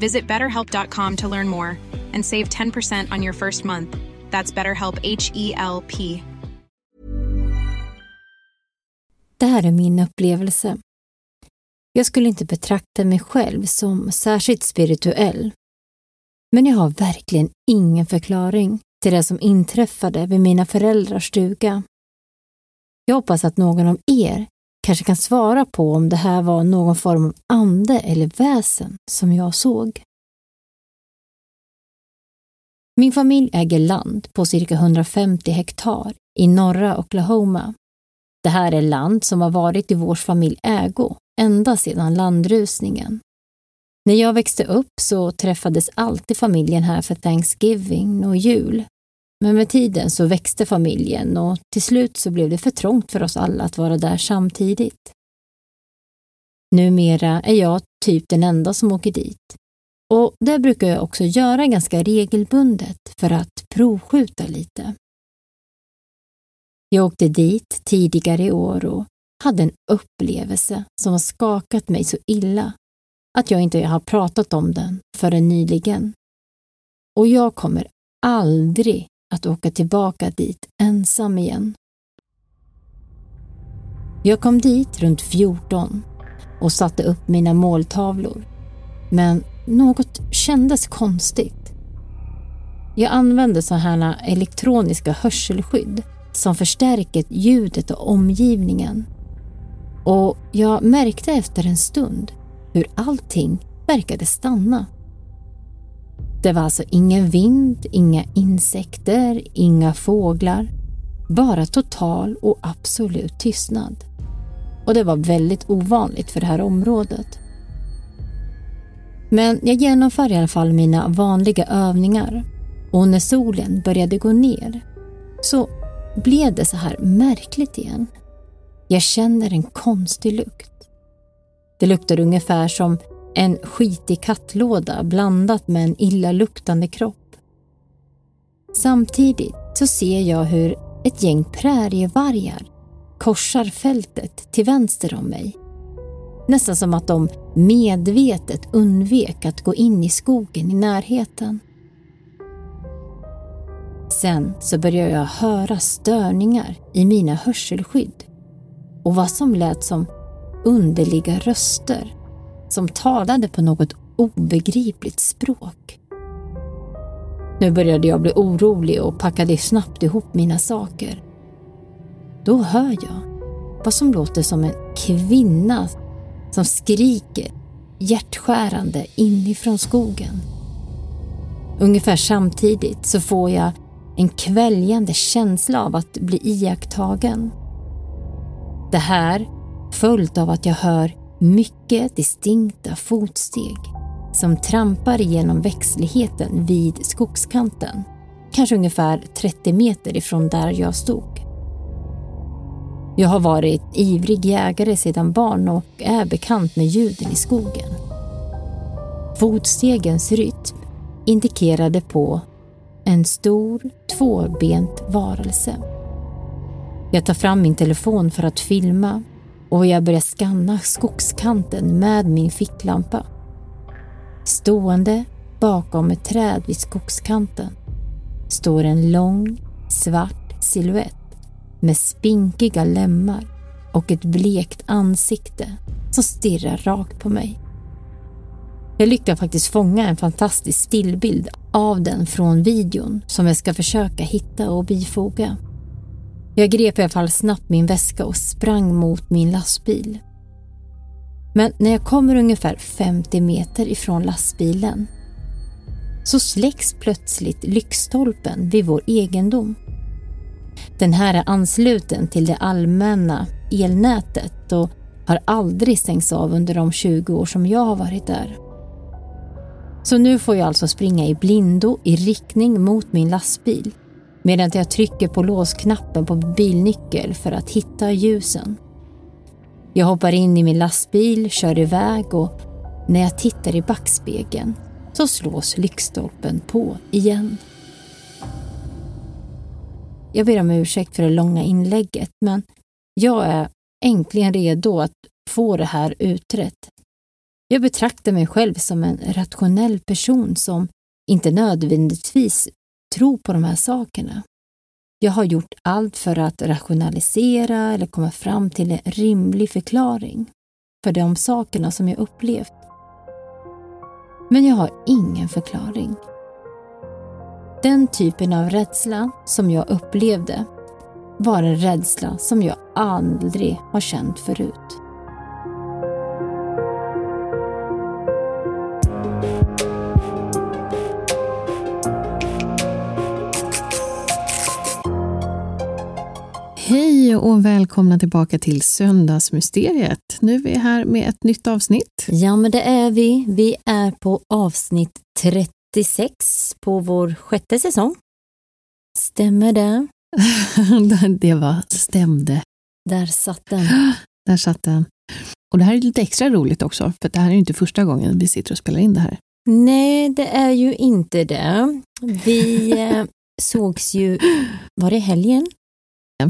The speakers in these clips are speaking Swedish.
Visit betterhelp.com to learn more and save 10% on your first month. That's BetterHelp H E L P. Det här är min upplevelse. Jag skulle inte betrakta mig själv som särskilt spirituell. Men jag har verkligen ingen förklaring till det som inträffade vid mina föräldrars stuga. Jag hoppas att någon av er kanske kan svara på om det här var någon form av ande eller väsen som jag såg. Min familj äger land på cirka 150 hektar i norra Oklahoma. Det här är land som har varit i vår familj ägo ända sedan landrusningen. När jag växte upp så träffades alltid familjen här för Thanksgiving och jul. Men med tiden så växte familjen och till slut så blev det för trångt för oss alla att vara där samtidigt. Numera är jag typ den enda som åker dit. Och det brukar jag också göra ganska regelbundet för att provskjuta lite. Jag åkte dit tidigare i år och hade en upplevelse som har skakat mig så illa att jag inte har pratat om den förrän nyligen. Och jag kommer aldrig att åka tillbaka dit ensam igen. Jag kom dit runt 14 och satte upp mina måltavlor. Men något kändes konstigt. Jag använde sådana elektroniska hörselskydd som förstärker ljudet och omgivningen. Och jag märkte efter en stund hur allting verkade stanna. Det var alltså ingen vind, inga insekter, inga fåglar. Bara total och absolut tystnad. Och det var väldigt ovanligt för det här området. Men jag genomför i alla fall mina vanliga övningar och när solen började gå ner så blev det så här märkligt igen. Jag känner en konstig lukt. Det luktar ungefär som en skitig kattlåda blandat med en illaluktande kropp. Samtidigt så ser jag hur ett gäng prärievargar korsar fältet till vänster om mig. Nästan som att de medvetet undvek att gå in i skogen i närheten. Sen så börjar jag höra störningar i mina hörselskydd och vad som lät som underliga röster som talade på något obegripligt språk. Nu började jag bli orolig och packade snabbt ihop mina saker. Då hör jag vad som låter som en kvinna som skriker hjärtskärande inifrån skogen. Ungefär samtidigt så får jag en kväljande känsla av att bli iakttagen. Det här följt av att jag hör mycket distinkta fotsteg som trampar igenom växtligheten vid skogskanten. Kanske ungefär 30 meter ifrån där jag stod. Jag har varit ivrig jägare sedan barn och är bekant med ljuden i skogen. Fotstegens rytm indikerade på en stor tvåbent varelse. Jag tar fram min telefon för att filma och jag börjar skanna skogskanten med min ficklampa. Stående bakom ett träd vid skogskanten står en lång svart siluett med spinkiga lemmar och ett blekt ansikte som stirrar rakt på mig. Jag lyckas faktiskt fånga en fantastisk stillbild av den från videon som jag ska försöka hitta och bifoga. Jag grep i alla fall snabbt min väska och sprang mot min lastbil. Men när jag kommer ungefär 50 meter ifrån lastbilen så släcks plötsligt lyktstolpen vid vår egendom. Den här är ansluten till det allmänna elnätet och har aldrig stängts av under de 20 år som jag har varit där. Så nu får jag alltså springa i blindo i riktning mot min lastbil medan jag trycker på låsknappen på bilnyckel för att hitta ljusen. Jag hoppar in i min lastbil, kör iväg och när jag tittar i backspegeln så slås lyktstolpen på igen. Jag ber om ursäkt för det långa inlägget men jag är äntligen redo att få det här utrett. Jag betraktar mig själv som en rationell person som inte nödvändigtvis tro på de här sakerna. Jag har gjort allt för att rationalisera eller komma fram till en rimlig förklaring för de sakerna som jag upplevt. Men jag har ingen förklaring. Den typen av rädsla som jag upplevde var en rädsla som jag aldrig har känt förut. Hej och välkomna tillbaka till Söndagsmysteriet. Nu är vi här med ett nytt avsnitt. Ja, men det är vi. Vi är på avsnitt 36 på vår sjätte säsong. Stämmer det? det var stämde. Där satt den. Där satt den. Och det här är lite extra roligt också, för det här är inte första gången vi sitter och spelar in det här. Nej, det är ju inte det. Vi eh, sågs ju, var det helgen?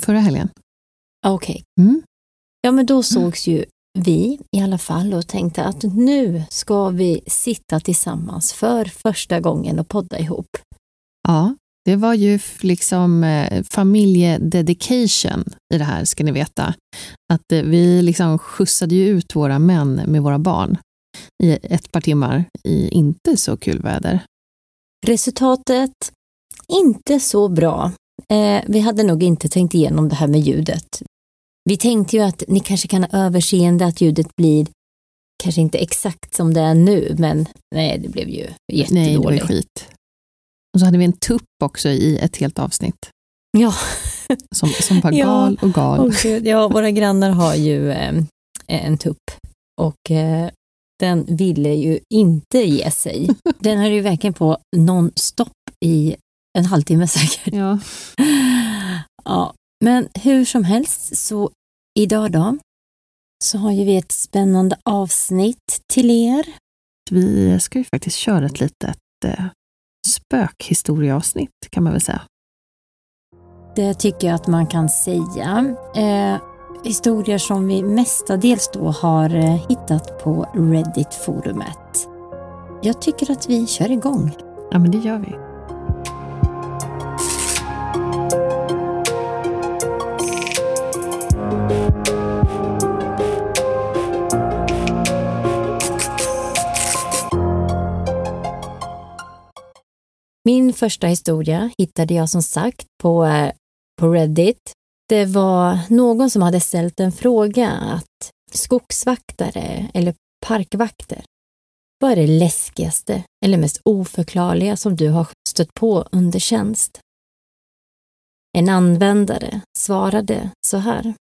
Förra helgen. Okej. Okay. Mm. Ja, men då sågs ju vi i alla fall och tänkte att nu ska vi sitta tillsammans för första gången och podda ihop. Ja, det var ju liksom eh, familjededication i det här, ska ni veta. Att eh, vi liksom skjutsade ju ut våra män med våra barn i ett par timmar i inte så kul väder. Resultatet? Inte så bra. Eh, vi hade nog inte tänkt igenom det här med ljudet. Vi tänkte ju att ni kanske kan ha överseende att ljudet blir kanske inte exakt som det är nu, men nej, det blev ju jättedåligt. Nej, det var skit. Och så hade vi en tupp också i ett helt avsnitt. Ja. Som, som var gal och gal. Oh, ja, våra grannar har ju eh, en tupp och eh, den ville ju inte ge sig. Den höll ju verkligen på non-stop i en halvtimme säkert. Ja. ja. Men hur som helst, så idag då, så har ju vi ett spännande avsnitt till er. Vi ska ju faktiskt köra ett litet eh, spökhistorieavsnitt kan man väl säga. Det tycker jag att man kan säga. Eh, historier som vi mestadels då har eh, hittat på Reddit-forumet. Jag tycker att vi kör igång. Ja, men det gör vi. Min första historia hittade jag som sagt på, eh, på Reddit. Det var någon som hade ställt en fråga att skogsvaktare eller parkvakter, vad är det läskigaste eller mest oförklarliga som du har stött på under tjänst? En användare svarade så här.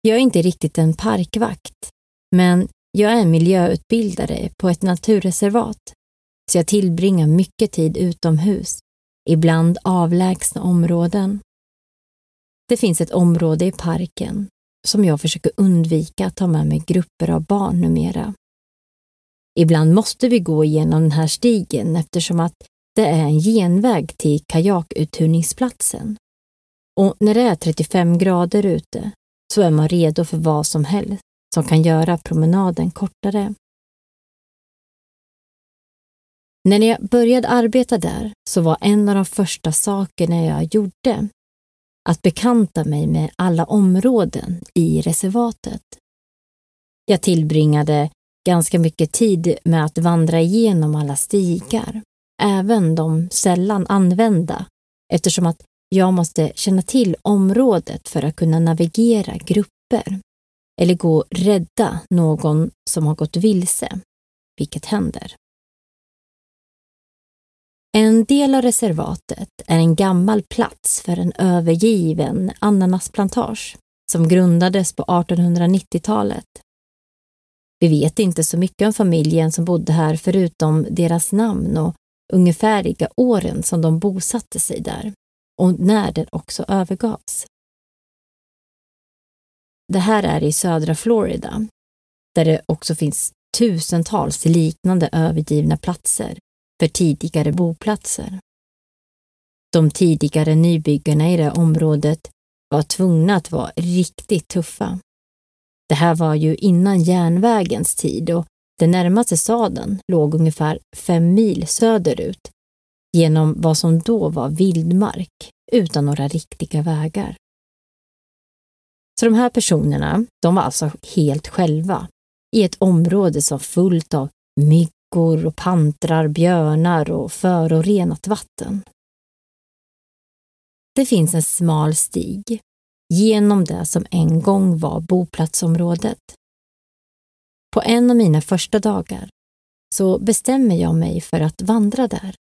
Jag är inte riktigt en parkvakt, men jag är miljöutbildare på ett naturreservat, så jag tillbringar mycket tid utomhus, ibland avlägsna områden. Det finns ett område i parken som jag försöker undvika att ta med mig grupper av barn numera. Ibland måste vi gå igenom den här stigen eftersom att det är en genväg till kajakuthyrningsplatsen. Och när det är 35 grader ute så är man redo för vad som helst som kan göra promenaden kortare. När jag började arbeta där så var en av de första sakerna jag gjorde att bekanta mig med alla områden i reservatet. Jag tillbringade ganska mycket tid med att vandra igenom alla stigar, även de sällan använda, eftersom att jag måste känna till området för att kunna navigera grupper eller gå och rädda någon som har gått vilse, vilket händer. En del av reservatet är en gammal plats för en övergiven ananasplantage som grundades på 1890-talet. Vi vet inte så mycket om familjen som bodde här förutom deras namn och ungefärliga åren som de bosatte sig där och när den också övergavs. Det här är i södra Florida, där det också finns tusentals liknande övergivna platser för tidigare boplatser. De tidigare nybyggarna i det området var tvungna att vara riktigt tuffa. Det här var ju innan järnvägens tid och den närmaste staden låg ungefär fem mil söderut genom vad som då var vildmark utan några riktiga vägar. Så de här personerna, de var alltså helt själva i ett område som fullt av myggor och pantrar, björnar och förorenat vatten. Det finns en smal stig genom det som en gång var boplatsområdet. På en av mina första dagar så bestämmer jag mig för att vandra där.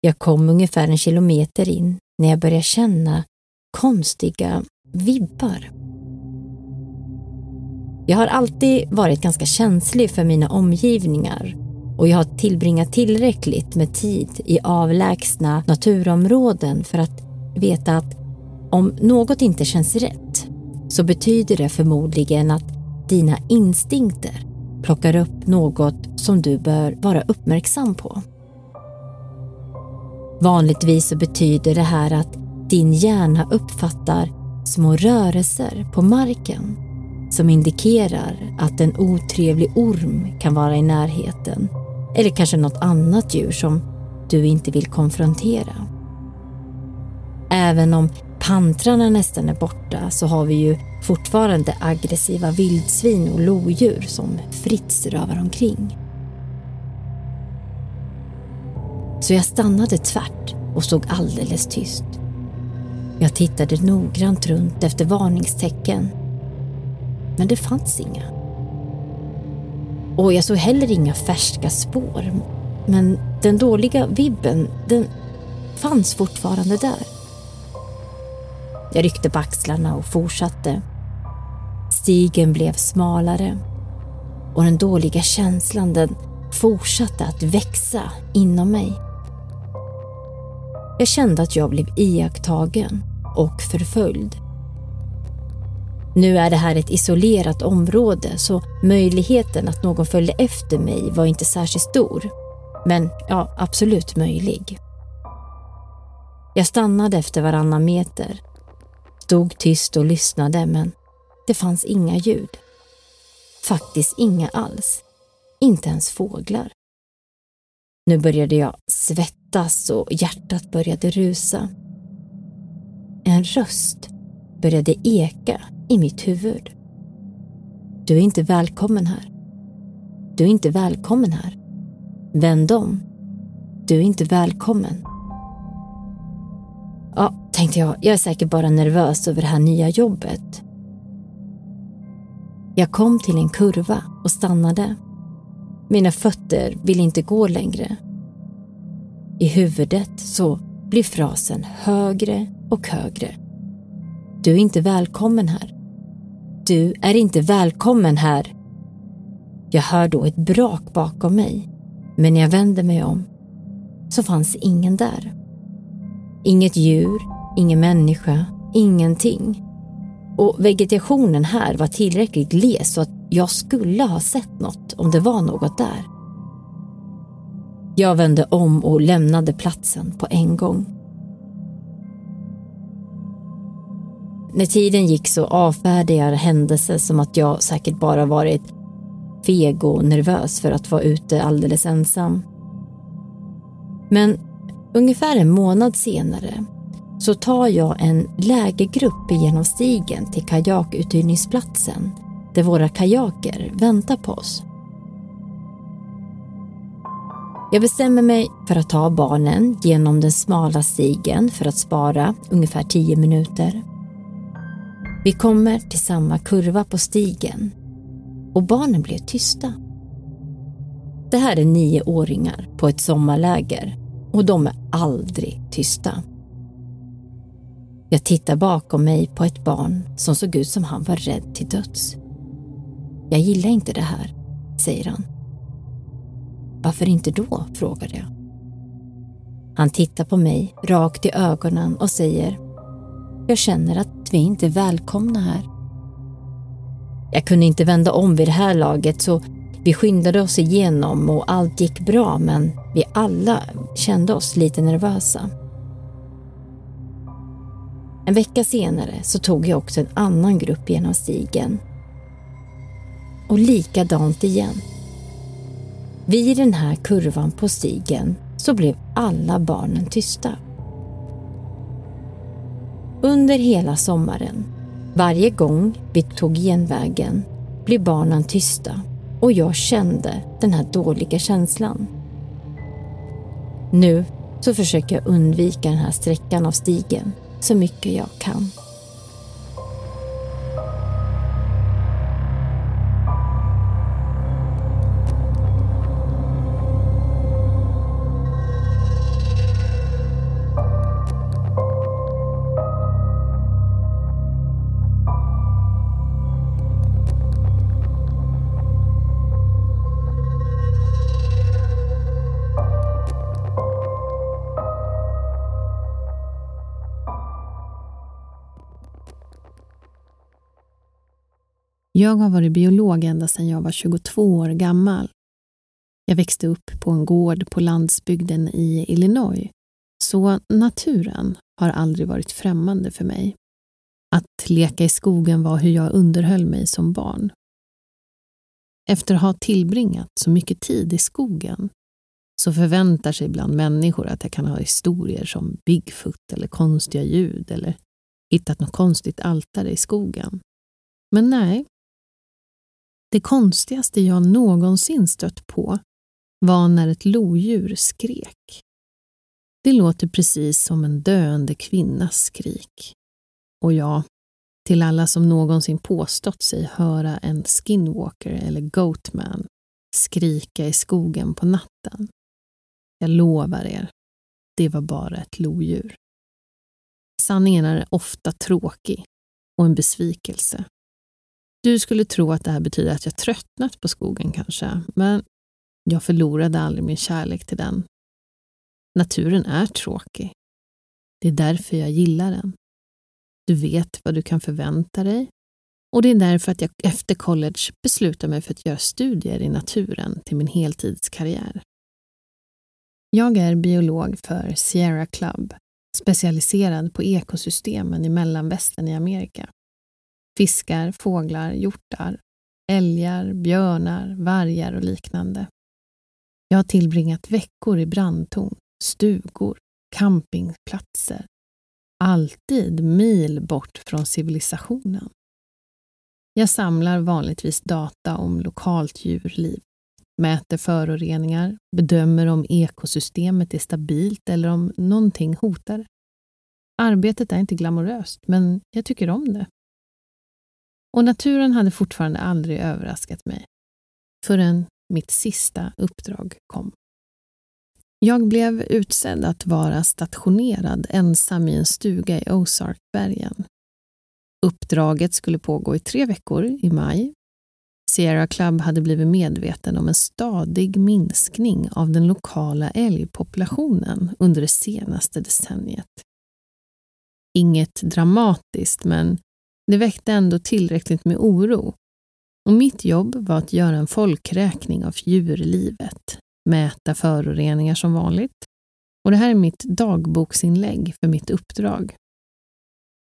Jag kom ungefär en kilometer in när jag började känna konstiga vibbar. Jag har alltid varit ganska känslig för mina omgivningar och jag har tillbringat tillräckligt med tid i avlägsna naturområden för att veta att om något inte känns rätt så betyder det förmodligen att dina instinkter plockar upp något som du bör vara uppmärksam på. Vanligtvis så betyder det här att din hjärna uppfattar små rörelser på marken som indikerar att en otrevlig orm kan vara i närheten eller kanske något annat djur som du inte vill konfrontera. Även om pantrarna nästan är borta så har vi ju fortfarande aggressiva vildsvin och lodjur som fritt strövar omkring. Så jag stannade tvärt och stod alldeles tyst. Jag tittade noggrant runt efter varningstecken. Men det fanns inga. Och jag såg heller inga färska spår. Men den dåliga vibben, den fanns fortfarande där. Jag ryckte på axlarna och fortsatte. Stigen blev smalare och den dåliga känslan den fortsatte att växa inom mig. Jag kände att jag blev iakttagen och förföljd. Nu är det här ett isolerat område så möjligheten att någon följde efter mig var inte särskilt stor. Men ja, absolut möjlig. Jag stannade efter varannan meter. Stod tyst och lyssnade men det fanns inga ljud. Faktiskt inga alls. Inte ens fåglar. Nu började jag svettas och hjärtat började rusa. En röst började eka i mitt huvud. Du är inte välkommen här. Du är inte välkommen här. Vänd om. Du är inte välkommen. Ja, tänkte jag, jag är säkert bara nervös över det här nya jobbet. Jag kom till en kurva och stannade. Mina fötter ville inte gå längre. I huvudet så blir frasen högre och högre. Du är inte välkommen här. Du är inte välkommen här. Jag hör då ett brak bakom mig, men när jag vänder mig om så fanns ingen där. Inget djur, ingen människa, ingenting. Och vegetationen här var tillräckligt gles så att jag skulle ha sett något om det var något där. Jag vände om och lämnade platsen på en gång. När tiden gick så avfärdade jag händelser som att jag säkert bara varit feg och nervös för att vara ute alldeles ensam. Men ungefär en månad senare så tar jag en lägergrupp genom stigen till kajakuthyrningsplatsen där våra kajaker väntar på oss. Jag bestämmer mig för att ta barnen genom den smala stigen för att spara ungefär tio minuter. Vi kommer till samma kurva på stigen och barnen blir tysta. Det här är nioåringar på ett sommarläger och de är aldrig tysta. Jag tittar bakom mig på ett barn som såg ut som han var rädd till döds. Jag gillar inte det här, säger han. Varför inte då? frågade jag. Han tittar på mig rakt i ögonen och säger Jag känner att vi inte är välkomna här. Jag kunde inte vända om vid det här laget så vi skyndade oss igenom och allt gick bra men vi alla kände oss lite nervösa. En vecka senare så tog jag också en annan grupp genom stigen. Och likadant igen. Vid den här kurvan på stigen så blev alla barnen tysta. Under hela sommaren, varje gång vi tog genvägen, blev barnen tysta och jag kände den här dåliga känslan. Nu så försöker jag undvika den här sträckan av stigen så mycket jag kan. Jag har varit biolog ända sedan jag var 22 år gammal. Jag växte upp på en gård på landsbygden i Illinois, så naturen har aldrig varit främmande för mig. Att leka i skogen var hur jag underhöll mig som barn. Efter att ha tillbringat så mycket tid i skogen så förväntar sig ibland människor att jag kan ha historier som Bigfoot eller konstiga ljud eller hittat något konstigt altare i skogen. Men nej, det konstigaste jag någonsin stött på var när ett lodjur skrek. Det låter precis som en döende kvinnas skrik. Och ja, till alla som någonsin påstått sig höra en skinwalker eller goatman skrika i skogen på natten. Jag lovar er, det var bara ett lodjur. Sanningen är ofta tråkig och en besvikelse. Du skulle tro att det här betyder att jag tröttnat på skogen kanske, men jag förlorade aldrig min kärlek till den. Naturen är tråkig. Det är därför jag gillar den. Du vet vad du kan förvänta dig och det är därför att jag efter college beslutade mig för att göra studier i naturen till min heltidskarriär. Jag är biolog för Sierra Club, specialiserad på ekosystemen i mellanvästern i Amerika. Fiskar, fåglar, hjortar, älgar, björnar, vargar och liknande. Jag har tillbringat veckor i brandtorn, stugor, campingplatser. Alltid mil bort från civilisationen. Jag samlar vanligtvis data om lokalt djurliv, mäter föroreningar, bedömer om ekosystemet är stabilt eller om någonting hotar Arbetet är inte glamoröst, men jag tycker om det. Och naturen hade fortfarande aldrig överraskat mig. Förrän mitt sista uppdrag kom. Jag blev utsedd att vara stationerad ensam i en stuga i Ozarkbergen. Uppdraget skulle pågå i tre veckor i maj. Sierra Club hade blivit medveten om en stadig minskning av den lokala älgpopulationen under det senaste decenniet. Inget dramatiskt, men det väckte ändå tillräckligt med oro. Och mitt jobb var att göra en folkräkning av djurlivet mäta föroreningar som vanligt. Och Det här är mitt dagboksinlägg för mitt uppdrag.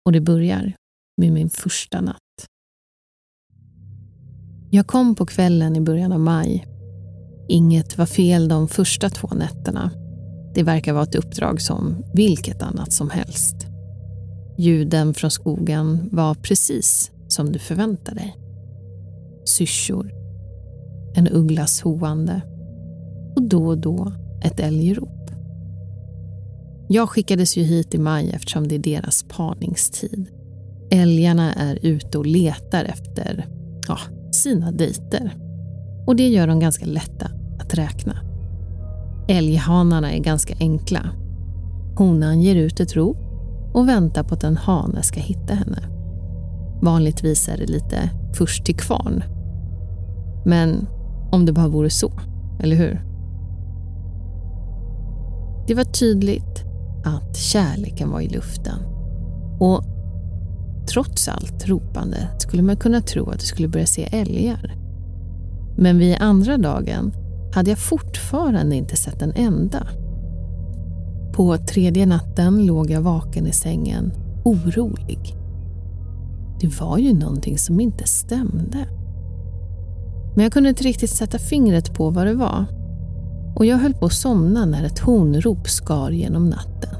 Och det börjar med min första natt. Jag kom på kvällen i början av maj. Inget var fel de första två nätterna. Det verkar vara ett uppdrag som vilket annat som helst. Ljuden från skogen var precis som du förväntade dig. Syrsor, en ugglas hoande och då och då ett älgrop. Jag skickades ju hit i maj eftersom det är deras parningstid. Älgarna är ute och letar efter ja, sina dejter. Och det gör dem ganska lätta att räkna. Älghanarna är ganska enkla. Honan ger ut ett rop och väntar på att en hane ska hitta henne. Vanligtvis är det lite först till kvarn. Men om det bara vore så, eller hur? Det var tydligt att kärleken var i luften. Och trots allt ropande skulle man kunna tro att det skulle börja se älgar. Men vid andra dagen hade jag fortfarande inte sett en enda. På tredje natten låg jag vaken i sängen, orolig. Det var ju någonting som inte stämde. Men jag kunde inte riktigt sätta fingret på vad det var. Och jag höll på att somna när ett honrop skar genom natten.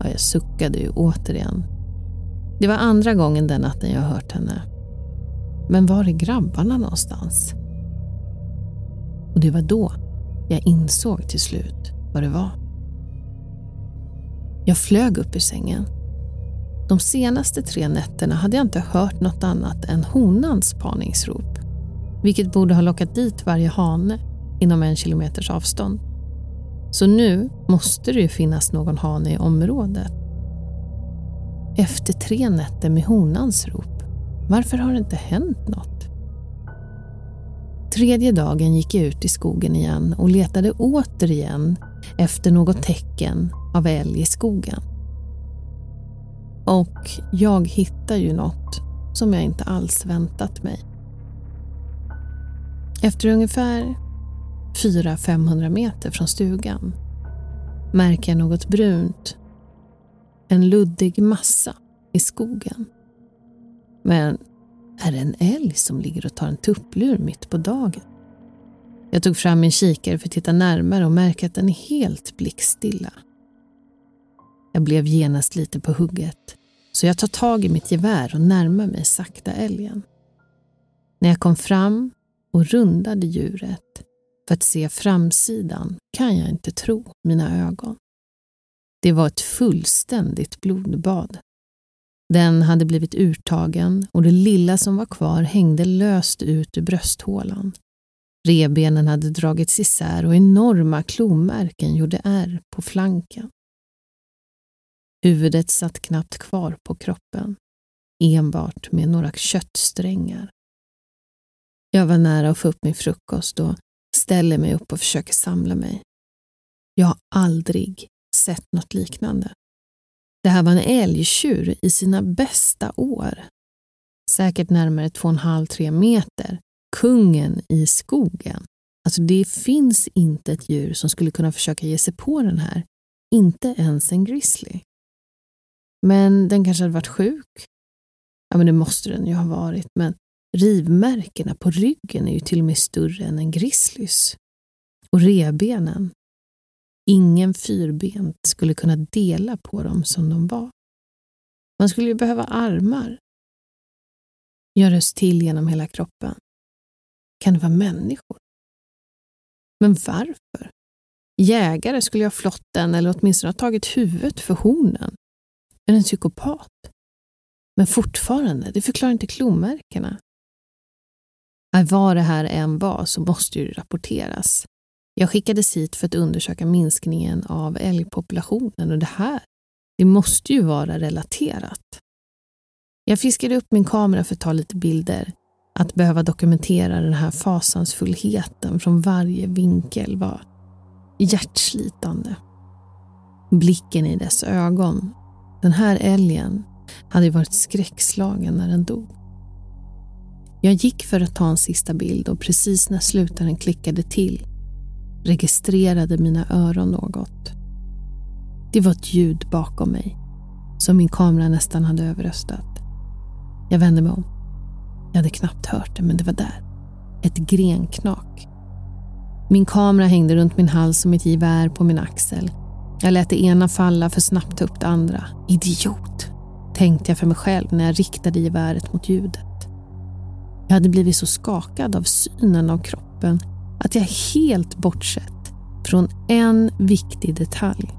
Ja, jag suckade ju återigen. Det var andra gången den natten jag hört henne. Men var är grabbarna någonstans? Och det var då jag insåg till slut vad det var. Jag flög upp ur sängen. De senaste tre nätterna hade jag inte hört något annat än honans parningsrop, vilket borde ha lockat dit varje hane inom en kilometers avstånd. Så nu måste det ju finnas någon hane i området. Efter tre nätter med honans rop, varför har det inte hänt något? Tredje dagen gick jag ut i skogen igen och letade återigen efter något tecken av älg i skogen. Och jag hittar ju något som jag inte alls väntat mig. Efter ungefär 400-500 meter från stugan märker jag något brunt. En luddig massa i skogen. Men är det en älg som ligger och tar en tupplur mitt på dagen? Jag tog fram min kikare för att titta närmare och märker att den är helt blickstilla. Jag blev genast lite på hugget, så jag tar tag i mitt gevär och närmar mig sakta älgen. När jag kom fram och rundade djuret för att se framsidan kan jag inte tro mina ögon. Det var ett fullständigt blodbad. Den hade blivit urtagen och det lilla som var kvar hängde löst ut ur brösthålan. Rebenen hade dragits isär och enorma klomärken gjorde ärr på flanken. Huvudet satt knappt kvar på kroppen, enbart med några köttsträngar. Jag var nära att få upp min frukost och ställer mig upp och försöker samla mig. Jag har aldrig sett något liknande. Det här var en älgtjur i sina bästa år. Säkert närmare 2,5-3 meter. Kungen i skogen. Alltså det finns inte ett djur som skulle kunna försöka ge sig på den här. Inte ens en grizzly. Men den kanske hade varit sjuk. Ja, men det måste den ju ha varit. Men rivmärkena på ryggen är ju till och med större än en grizzlys. Och rebenen. Ingen fyrbent skulle kunna dela på dem som de var. Man skulle ju behöva armar. Jag röst till genom hela kroppen. Kan det vara människor? Men varför? Jägare skulle ju ha flått den eller åtminstone ha tagit huvudet för hornen. Är en psykopat? Men fortfarande, det förklarar inte klomärkena. Vad det här än var så måste ju det rapporteras. Jag skickades hit för att undersöka minskningen av älgpopulationen och det här, det måste ju vara relaterat. Jag fiskade upp min kamera för att ta lite bilder. Att behöva dokumentera den här fasansfullheten från varje vinkel var hjärtslitande. Blicken i dess ögon. Den här älgen hade varit skräckslagen när den dog. Jag gick för att ta en sista bild och precis när slutaren klickade till registrerade mina öron något. Det var ett ljud bakom mig som min kamera nästan hade överröstat. Jag vände mig om. Jag hade knappt hört det, men det var där. Ett grenknak. Min kamera hängde runt min hals och mitt gevär på min axel. Jag lät det ena falla för snabbt ta upp det andra. Idiot, tänkte jag för mig själv när jag riktade geväret mot ljudet. Jag hade blivit så skakad av synen av kroppen att jag helt bortsett från en viktig detalj.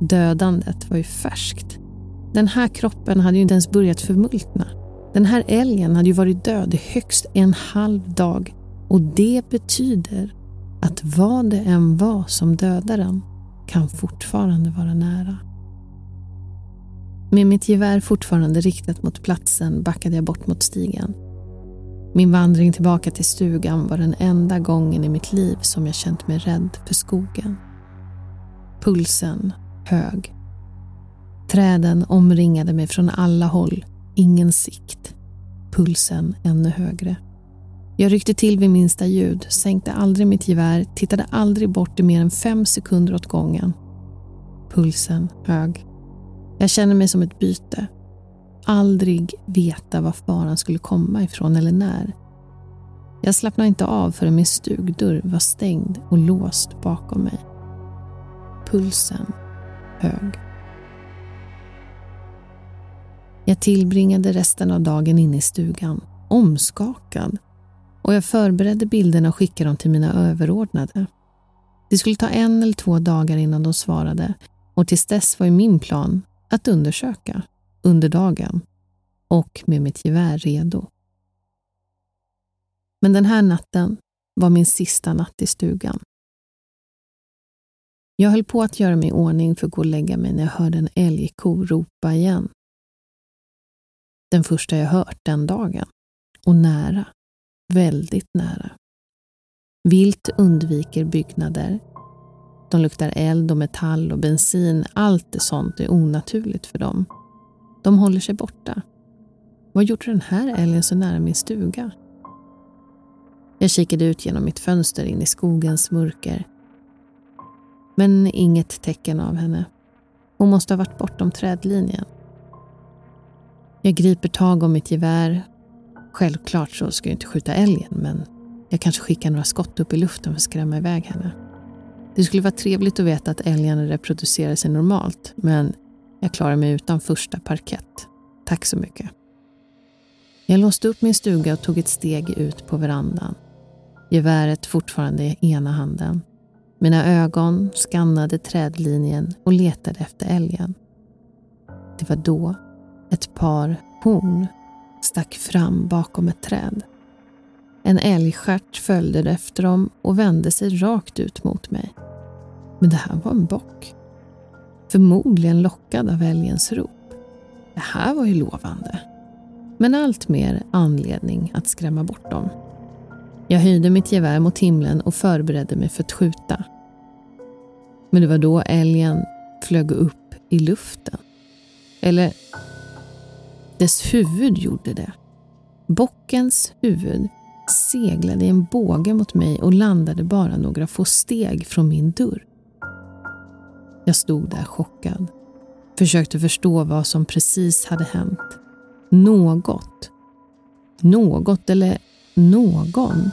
Dödandet var ju färskt. Den här kroppen hade ju inte ens börjat förmultna. Den här älgen hade ju varit död i högst en halv dag och det betyder att vad det än var som dödade den kan fortfarande vara nära. Med mitt gevär fortfarande riktat mot platsen backade jag bort mot stigen. Min vandring tillbaka till stugan var den enda gången i mitt liv som jag känt mig rädd för skogen. Pulsen hög. Träden omringade mig från alla håll, ingen sikt. Pulsen ännu högre. Jag ryckte till vid minsta ljud, sänkte aldrig mitt gevär, tittade aldrig bort i mer än fem sekunder åt gången. Pulsen hög. Jag känner mig som ett byte. Aldrig veta var faran skulle komma ifrån eller när. Jag slappnade inte av förrän min stugdörr var stängd och låst bakom mig. Pulsen hög. Jag tillbringade resten av dagen inne i stugan, omskakad och jag förberedde bilderna och skickade dem till mina överordnade. Det skulle ta en eller två dagar innan de svarade och tills dess var ju min plan att undersöka under dagen och med mitt gevär redo. Men den här natten var min sista natt i stugan. Jag höll på att göra mig i ordning för att gå och lägga mig när jag hörde en älgko ropa igen. Den första jag hört den dagen. Och nära. Väldigt nära. Vilt undviker byggnader. De luktar eld och metall och bensin. Allt det sånt är onaturligt för dem. De håller sig borta. Vad gjorde den här älgen så nära min stuga? Jag kikade ut genom mitt fönster in i skogens mörker. Men inget tecken av henne. Hon måste ha varit bortom trädlinjen. Jag griper tag om mitt gevär. Självklart så ska jag inte skjuta älgen, men jag kanske skickar några skott upp i luften för att skrämma iväg henne. Det skulle vara trevligt att veta att älgarna reproducerar sig normalt, men jag klarar mig utan första parkett. Tack så mycket. Jag låste upp min stuga och tog ett steg ut på verandan. Geväret fortfarande i ena handen. Mina ögon skannade trädlinjen och letade efter älgen. Det var då ett par horn stack fram bakom ett träd. En älgstjärt följde efter dem och vände sig rakt ut mot mig. Men det här var en bock. Förmodligen lockad av älgens rop. Det här var ju lovande. Men allt mer anledning att skrämma bort dem. Jag höjde mitt gevär mot himlen och förberedde mig för att skjuta. Men det var då älgen flög upp i luften. Eller, dess huvud gjorde det. Bockens huvud seglade i en båge mot mig och landade bara några få steg från min dörr. Jag stod där chockad. Försökte förstå vad som precis hade hänt. Något, något eller någon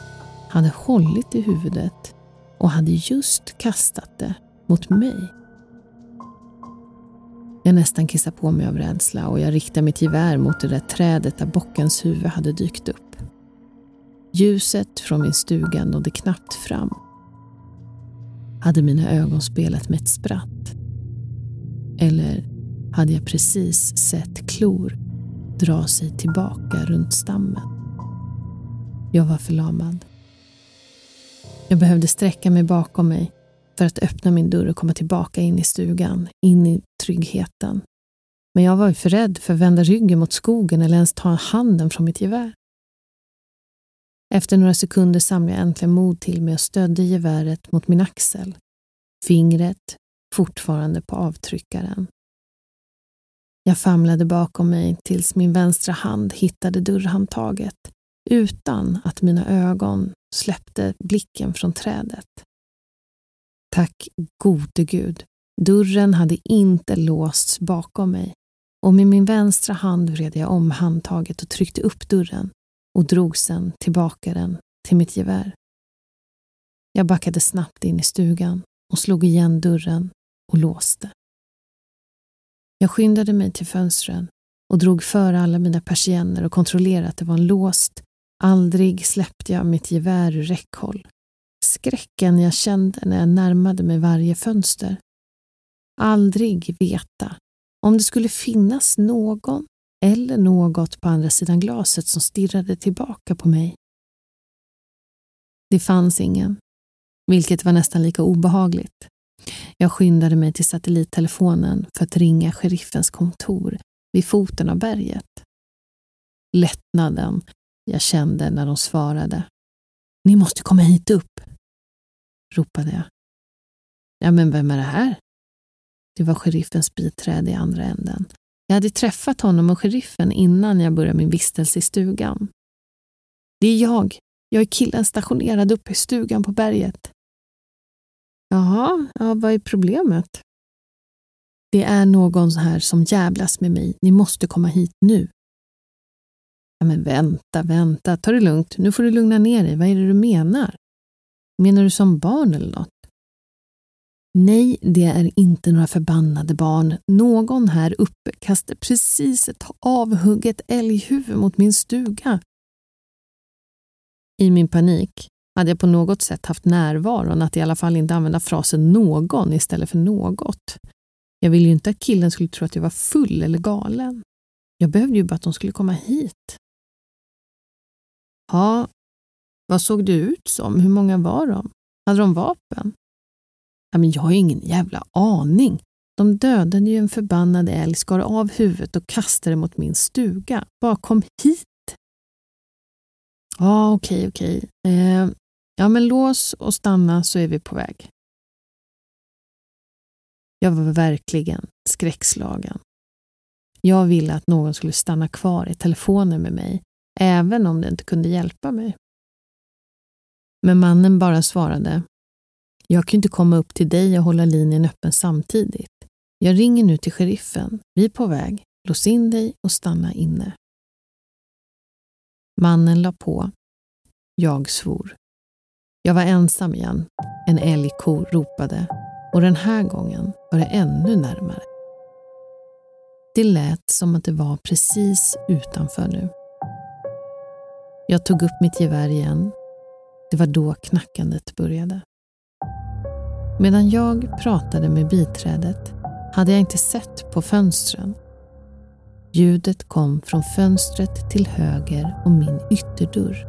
hade hållit i huvudet och hade just kastat det mot mig. Jag nästan kissar på mig av rädsla och jag riktar mitt gevär mot det där trädet där bockens huvud hade dykt upp. Ljuset från min stuga nådde knappt fram. Hade mina ögon spelat med ett spratt? Eller hade jag precis sett klor dra sig tillbaka runt stammen? Jag var förlamad. Jag behövde sträcka mig bakom mig för att öppna min dörr och komma tillbaka in i stugan, in i tryggheten. Men jag var för rädd för att vända ryggen mot skogen eller ens ta handen från mitt gevär. Efter några sekunder samlade jag äntligen mod till mig och stödde geväret mot min axel. Fingret fortfarande på avtryckaren. Jag famlade bakom mig tills min vänstra hand hittade dörrhandtaget. utan att mina ögon släppte blicken från trädet. Tack gode gud, dörren hade inte låsts bakom mig och med min vänstra hand vred jag om handtaget och tryckte upp dörren och drog sedan tillbaka den till mitt gevär. Jag backade snabbt in i stugan och slog igen dörren och låste. Jag skyndade mig till fönstren och drog för alla mina persienner och kontrollerade att det var låst. Aldrig släppte jag mitt gevär ur räckhåll. Skräcken jag kände när jag närmade mig varje fönster. Aldrig veta om det skulle finnas någon eller något på andra sidan glaset som stirrade tillbaka på mig. Det fanns ingen, vilket var nästan lika obehagligt. Jag skyndade mig till satellittelefonen för att ringa sheriffens kontor vid foten av berget. Lättnaden jag kände när de svarade. Ni måste komma hit upp, ropade jag. Ja, men vem är det här? Det var sheriffens biträde i andra änden. Jag hade träffat honom och sheriffen innan jag började min vistelse i stugan. Det är jag. Jag är killen stationerad uppe i stugan på berget. Jaha, ja, vad är problemet? Det är någon här som jävlas med mig. Ni måste komma hit nu. Ja, men vänta, vänta, ta det lugnt. Nu får du lugna ner dig. Vad är det du menar? Menar du som barn eller något? Nej, det är inte några förbannade barn. Någon här uppe kastade precis ett avhugget älghuvud mot min stuga. I min panik hade jag på något sätt haft närvaron att i alla fall inte använda frasen någon istället för något. Jag ville ju inte att killen skulle tro att jag var full eller galen. Jag behövde ju bara att de skulle komma hit. Ja, vad såg det ut som? Hur många var de? Hade de vapen? Ja, men jag har ju ingen jävla aning. De dödade ju en förbannad älg, skar av huvudet och kastade mot min stuga. Bara kom hit. Ja, okej, okej. Eh, ja, men lås och stanna så är vi på väg. Jag var verkligen skräckslagen. Jag ville att någon skulle stanna kvar i telefonen med mig, även om det inte kunde hjälpa mig. Men mannen bara svarade jag kan inte komma upp till dig och hålla linjen öppen samtidigt. Jag ringer nu till sheriffen. Vi är på väg. Lås in dig och stanna inne. Mannen la på. Jag svor. Jag var ensam igen. En älgko ropade och den här gången var det ännu närmare. Det lät som att det var precis utanför nu. Jag tog upp mitt gevär igen. Det var då knackandet började. Medan jag pratade med biträdet hade jag inte sett på fönstren. Ljudet kom från fönstret till höger om min ytterdörr.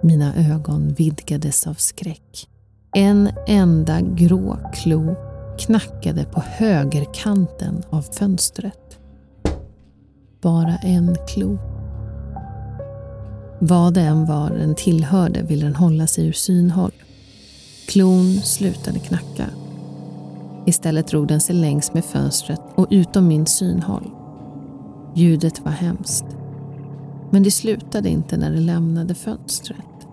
Mina ögon vidgades av skräck. En enda grå klo knackade på högerkanten av fönstret. Bara en klo. Vad det än var den tillhörde ville den hålla sig ur synhåll. Klon slutade knacka. Istället drog den sig längs med fönstret och utom min synhåll. Ljudet var hemskt. Men det slutade inte när det lämnade fönstret.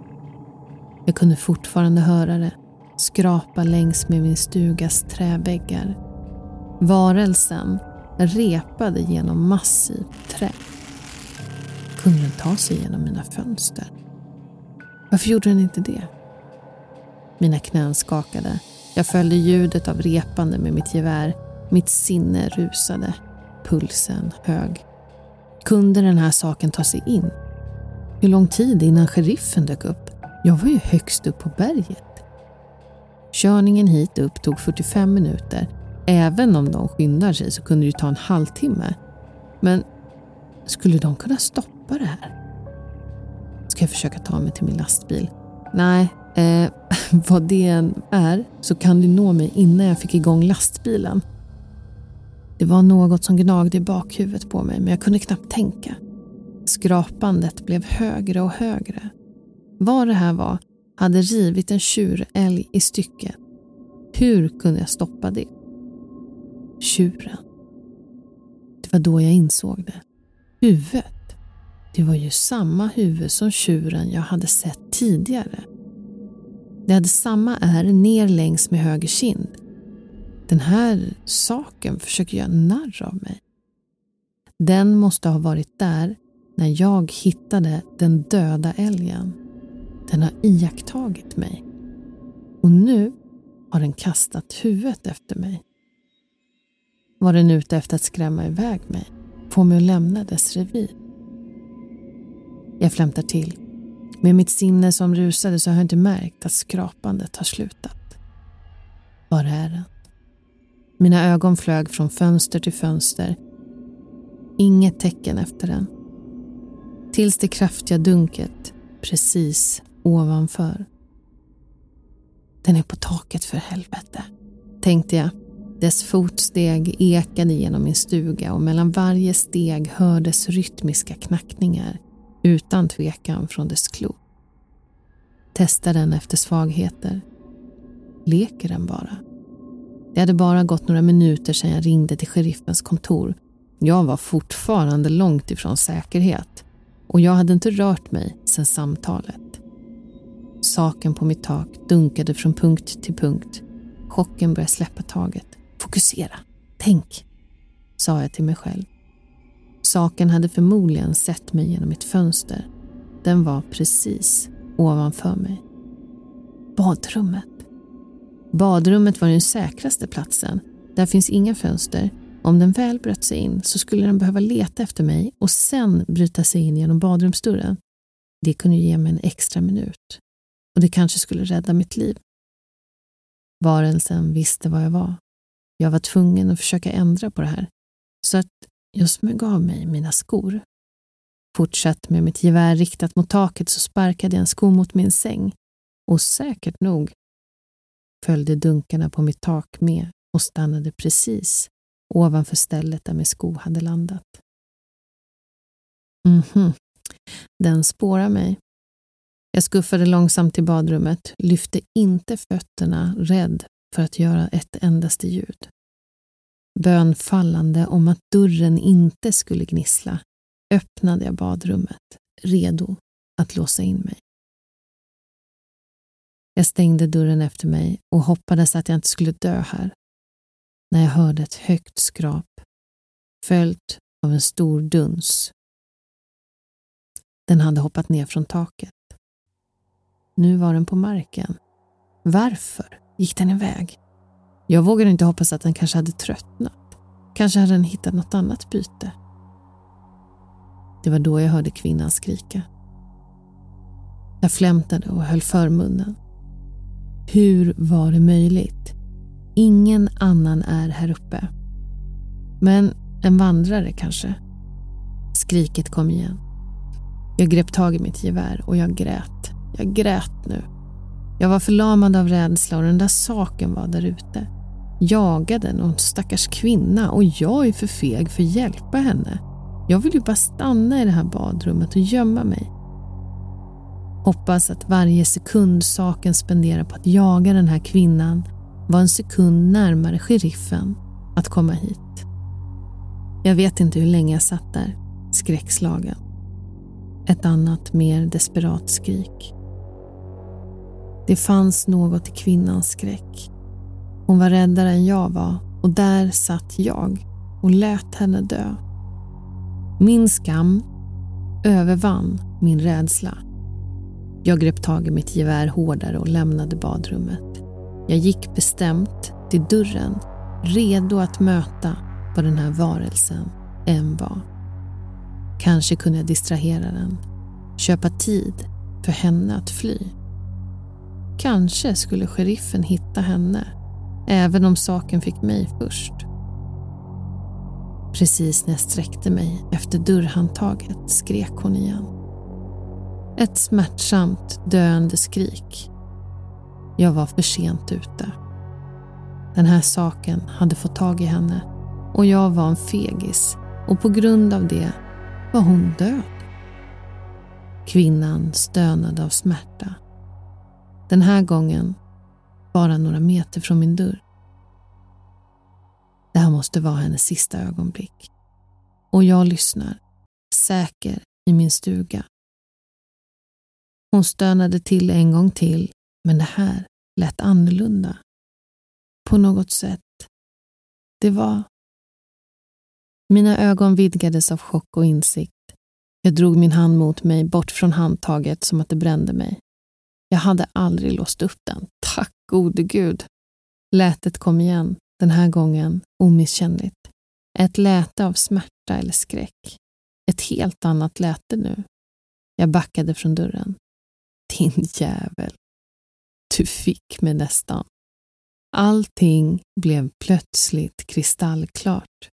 Jag kunde fortfarande höra det skrapa längs med min stugas träväggar. Varelsen repade genom massivt trä. Kunde den ta sig genom mina fönster? Varför gjorde den inte det? Mina knän skakade. Jag följde ljudet av repande med mitt gevär. Mitt sinne rusade. Pulsen hög. Kunde den här saken ta sig in? Hur lång tid innan sheriffen dök upp? Jag var ju högst upp på berget. Körningen hit upp tog 45 minuter. Även om de skyndar sig så kunde det ta en halvtimme. Men skulle de kunna stoppa det här? Ska jag försöka ta mig till min lastbil? Nej, eh, vad det än är så kan du nå mig innan jag fick igång lastbilen. Det var något som gnagde i bakhuvudet på mig men jag kunde knappt tänka. Skrapandet blev högre och högre. Vad det här var hade rivit en tjurälg i stycken. Hur kunde jag stoppa det? Tjuren. Det var då jag insåg det. Huvudet. Det var ju samma huvud som tjuren jag hade sett tidigare. Det hade samma ärr ner längs med höger kind. Den här saken försöker göra narr av mig. Den måste ha varit där när jag hittade den döda älgen. Den har iakttagit mig. Och nu har den kastat huvudet efter mig. Var den ute efter att skrämma iväg mig? Få mig att lämna dess revir? Jag flämtar till. Med mitt sinne som rusade så har jag inte märkt att skrapandet har slutat. Var är den? Mina ögon flög från fönster till fönster. Inget tecken efter den. Tills det kraftiga dunket precis ovanför. Den är på taket för helvete, tänkte jag. Dess fotsteg ekade genom min stuga och mellan varje steg hördes rytmiska knackningar utan tvekan från dess klo. Testa den efter svagheter. Leker den bara? Det hade bara gått några minuter sedan jag ringde till sheriffens kontor. Jag var fortfarande långt ifrån säkerhet och jag hade inte rört mig sedan samtalet. Saken på mitt tak dunkade från punkt till punkt. Chocken började släppa taget. Fokusera. Tänk, sa jag till mig själv. Saken hade förmodligen sett mig genom mitt fönster. Den var precis ovanför mig. Badrummet. Badrummet var den säkraste platsen. Där finns inga fönster. Om den väl bröt sig in så skulle den behöva leta efter mig och sen bryta sig in genom badrumsdörren. Det kunde ge mig en extra minut. Och det kanske skulle rädda mitt liv. Varelsen visste vad jag var. Jag var tvungen att försöka ändra på det här. Så att jag smög av mig mina skor. Fortsatt med mitt gevär riktat mot taket så sparkade jag en sko mot min säng. Och säkert nog följde dunkarna på mitt tak med och stannade precis ovanför stället där min sko hade landat. Mhm, den spårar mig. Jag skuffade långsamt till badrummet, lyfte inte fötterna, rädd för att göra ett endaste ljud. Bönfallande om att dörren inte skulle gnissla öppnade jag badrummet, redo att låsa in mig. Jag stängde dörren efter mig och hoppades att jag inte skulle dö här. När jag hörde ett högt skrap, följt av en stor duns. Den hade hoppat ner från taket. Nu var den på marken. Varför gick den iväg? Jag vågade inte hoppas att den kanske hade tröttnat. Kanske hade den hittat något annat byte. Det var då jag hörde kvinnan skrika. Jag flämtade och höll för munnen. Hur var det möjligt? Ingen annan är här uppe. Men en vandrare kanske? Skriket kom igen. Jag grep tag i mitt gevär och jag grät. Jag grät nu. Jag var förlamad av rädsla och den där saken var där ute. Jagade någon stackars kvinna och jag är för feg för att hjälpa henne. Jag vill ju bara stanna i det här badrummet och gömma mig. Hoppas att varje sekund saken spenderar på att jaga den här kvinnan var en sekund närmare sheriffen att komma hit. Jag vet inte hur länge jag satt där, skräckslagen. Ett annat, mer desperat skrik. Det fanns något i kvinnans skräck. Hon var räddare än jag var och där satt jag och lät henne dö. Min skam övervann min rädsla. Jag grep tag i mitt gevär hårdare och lämnade badrummet. Jag gick bestämt till dörren, redo att möta vad den här varelsen än var. Kanske kunde jag distrahera den, köpa tid för henne att fly. Kanske skulle sheriffen hitta henne, även om saken fick mig först. Precis när jag sträckte mig efter dörrhandtaget skrek hon igen. Ett smärtsamt döende skrik. Jag var för sent ute. Den här saken hade fått tag i henne och jag var en fegis och på grund av det var hon död. Kvinnan stönade av smärta. Den här gången bara några meter från min dörr. Det här måste vara hennes sista ögonblick. Och jag lyssnar, säker i min stuga. Hon stönade till en gång till, men det här lät annorlunda. På något sätt. Det var... Mina ögon vidgades av chock och insikt. Jag drog min hand mot mig, bort från handtaget som att det brände mig. Jag hade aldrig låst upp den. Tack gode gud. Lätet kom igen, den här gången omisskännligt. Ett läte av smärta eller skräck. Ett helt annat läte nu. Jag backade från dörren. Din jävel. Du fick mig nästan. Allting blev plötsligt kristallklart.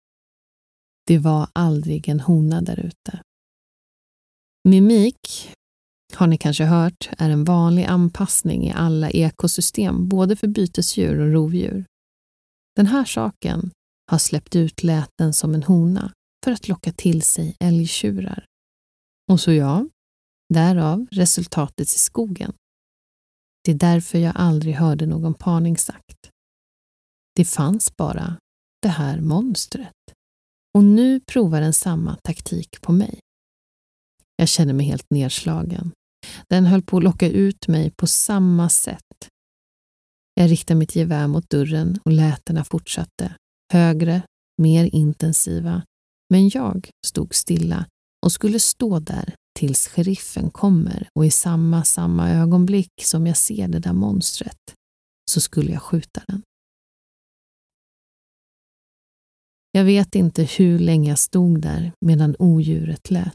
Det var aldrig en hona där ute. Mimik, har ni kanske hört, är en vanlig anpassning i alla ekosystem, både för bytesdjur och rovdjur. Den här saken har släppt ut läten som en hona för att locka till sig älgtjurar. Och så ja, därav resultatet i skogen. Det är därför jag aldrig hörde någon parningsakt. Det fanns bara det här monstret. Och nu provar den samma taktik på mig. Jag känner mig helt nedslagen. Den höll på att locka ut mig på samma sätt. Jag riktade mitt gevär mot dörren och lätena fortsatte. Högre, mer intensiva. Men jag stod stilla och skulle stå där tills sheriffen kommer och i samma, samma ögonblick som jag ser det där monstret så skulle jag skjuta den. Jag vet inte hur länge jag stod där medan odjuret lät.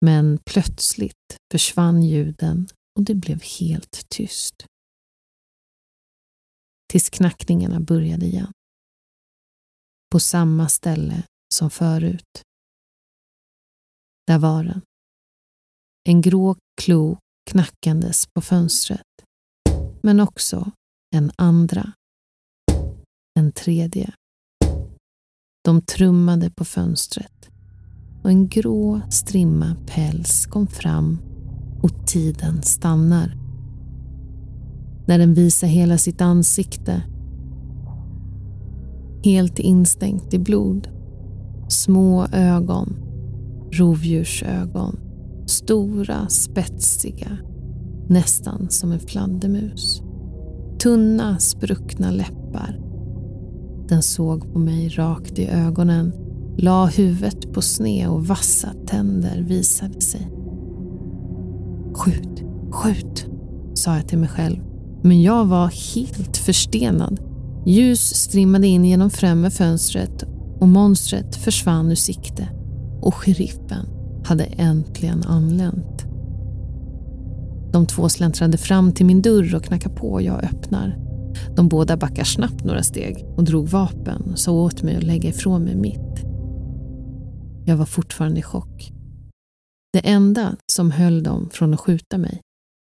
Men plötsligt försvann ljuden och det blev helt tyst. Tills knackningarna började igen. På samma ställe som förut. Där var den. En grå klo knackandes på fönstret. Men också en andra. En tredje. De trummade på fönstret och en grå strimma päls kom fram och tiden stannar. När den visar hela sitt ansikte. Helt instängt i blod. Små ögon. Rovdjursögon. Stora, spetsiga. Nästan som en fladdermus. Tunna, spruckna läppar. Den såg på mig rakt i ögonen la huvudet på sne och vassa tänder visade sig. Skjut, skjut, sa jag till mig själv. Men jag var helt förstenad. Ljus strimmade in genom främre fönstret och monstret försvann ur sikte. Och sheriffen hade äntligen anlänt. De två släntrade fram till min dörr och knackade på och jag öppnar. De båda backar snabbt några steg och drog vapen och sa åt mig att lägga ifrån mig mitt. Jag var fortfarande i chock. Det enda som höll dem från att skjuta mig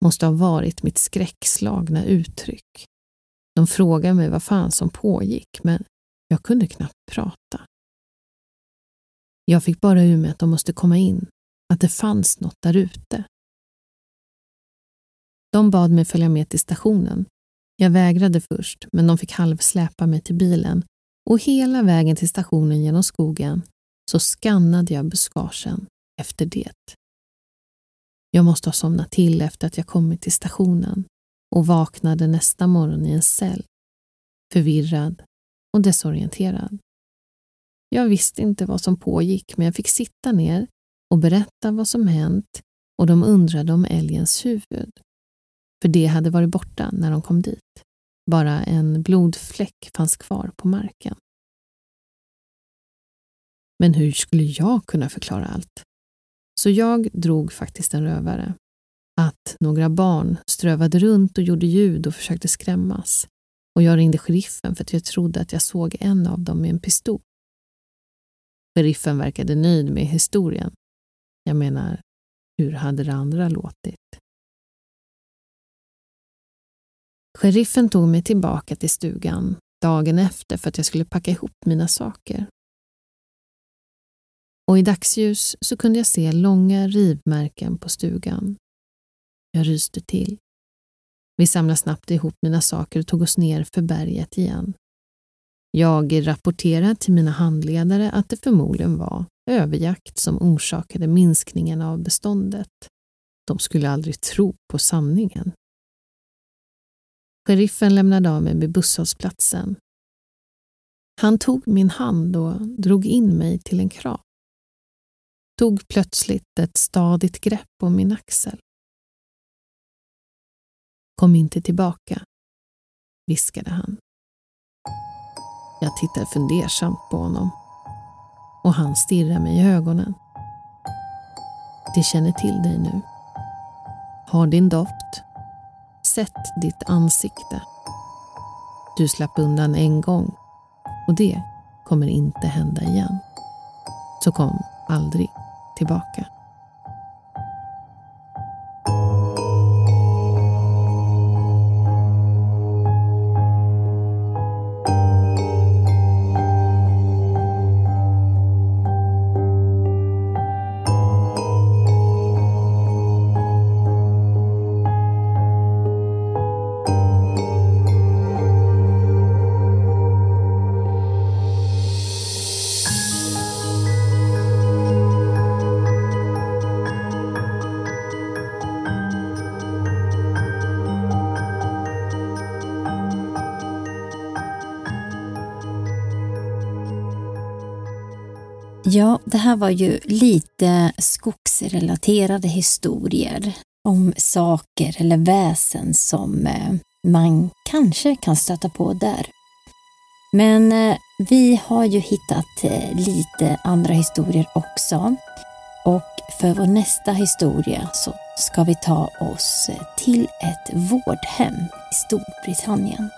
måste ha varit mitt skräckslagna uttryck. De frågade mig vad fan som pågick, men jag kunde knappt prata. Jag fick bara ur mig att de måste komma in, att det fanns något där ute. De bad mig följa med till stationen. Jag vägrade först, men de fick halvsläpa mig till bilen och hela vägen till stationen genom skogen så skannade jag buskagen efter det. Jag måste ha somnat till efter att jag kommit till stationen och vaknade nästa morgon i en cell, förvirrad och desorienterad. Jag visste inte vad som pågick, men jag fick sitta ner och berätta vad som hänt och de undrade om älgens huvud. För det hade varit borta när de kom dit. Bara en blodfläck fanns kvar på marken. Men hur skulle jag kunna förklara allt? Så jag drog faktiskt en rövare. Att några barn strövade runt och gjorde ljud och försökte skrämmas. Och jag ringde sheriffen för att jag trodde att jag såg en av dem med en pistol. Sheriffen verkade nöjd med historien. Jag menar, hur hade det andra låtit? Sheriffen tog mig tillbaka till stugan dagen efter för att jag skulle packa ihop mina saker och i dagsljus så kunde jag se långa rivmärken på stugan. Jag ryste till. Vi samlade snabbt ihop mina saker och tog oss ner för berget igen. Jag rapporterade till mina handledare att det förmodligen var överjakt som orsakade minskningen av beståndet. De skulle aldrig tro på sanningen. Sheriffen lämnade av mig vid busshållplatsen. Han tog min hand och drog in mig till en krav. Tog plötsligt ett stadigt grepp om min axel. Kom inte tillbaka, viskade han. Jag tittar fundersamt på honom och han stirrar mig i ögonen. De känner till dig nu. Har din doft. Sett ditt ansikte. Du slapp undan en gång och det kommer inte hända igen. Så kom aldrig tillbaka. Här var ju lite skogsrelaterade historier om saker eller väsen som eh, man kanske kan stöta på där. Men eh, vi har ju hittat eh, lite andra historier också. Och för vår nästa historia så ska vi ta oss till ett vårdhem i Storbritannien.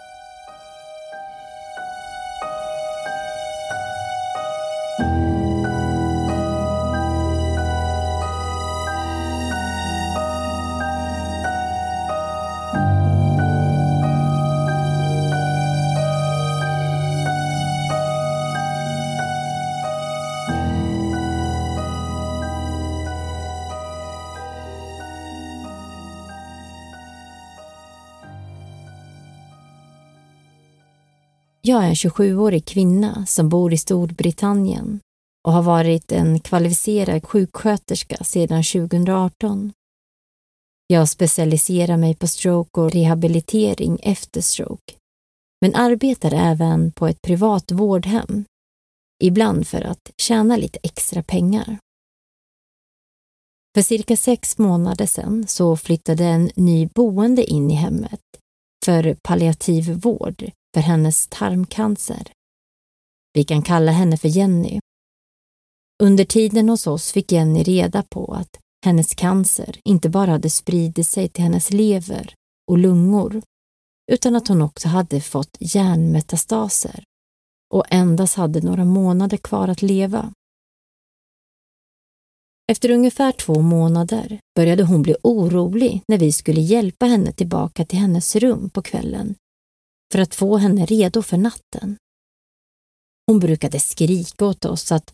Jag är en 27-årig kvinna som bor i Storbritannien och har varit en kvalificerad sjuksköterska sedan 2018. Jag specialiserar mig på stroke och rehabilitering efter stroke, men arbetar även på ett privat vårdhem, ibland för att tjäna lite extra pengar. För cirka sex månader sedan så flyttade en ny boende in i hemmet för palliativ vård för hennes tarmcancer. Vi kan kalla henne för Jenny. Under tiden hos oss fick Jenny reda på att hennes cancer inte bara hade spridit sig till hennes lever och lungor, utan att hon också hade fått hjärnmetastaser och endast hade några månader kvar att leva. Efter ungefär två månader började hon bli orolig när vi skulle hjälpa henne tillbaka till hennes rum på kvällen för att få henne redo för natten. Hon brukade skrika åt oss att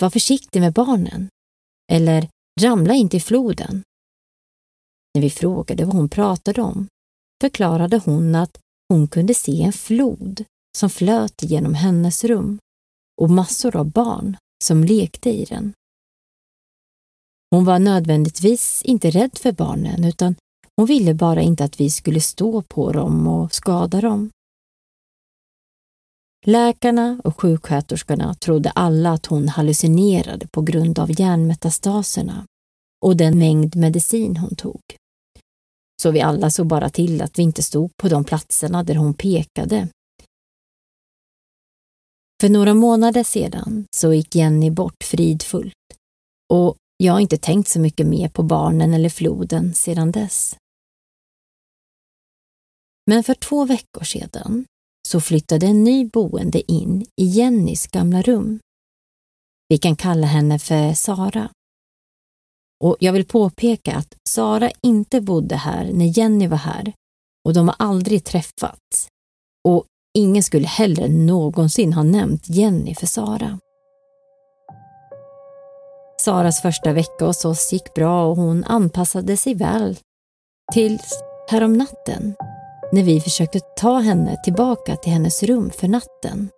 var försiktig med barnen eller ramla inte i floden. När vi frågade vad hon pratade om förklarade hon att hon kunde se en flod som flöt genom hennes rum och massor av barn som lekte i den. Hon var nödvändigtvis inte rädd för barnen utan hon ville bara inte att vi skulle stå på dem och skada dem. Läkarna och sjuksköterskorna trodde alla att hon hallucinerade på grund av hjärnmetastaserna och den mängd medicin hon tog. Så vi alla såg bara till att vi inte stod på de platserna där hon pekade. För några månader sedan så gick Jenny bort fridfullt och jag har inte tänkt så mycket mer på barnen eller floden sedan dess. Men för två veckor sedan så flyttade en ny boende in i Jennys gamla rum. Vi kan kalla henne för Sara. Och jag vill påpeka att Sara inte bodde här när Jenny var här och de har aldrig träffats. Och ingen skulle heller någonsin ha nämnt Jenny för Sara. Saras första vecka hos oss gick bra och hon anpassade sig väl. Tills häromnatten när vi försökte ta henne tillbaka till hennes rum för natten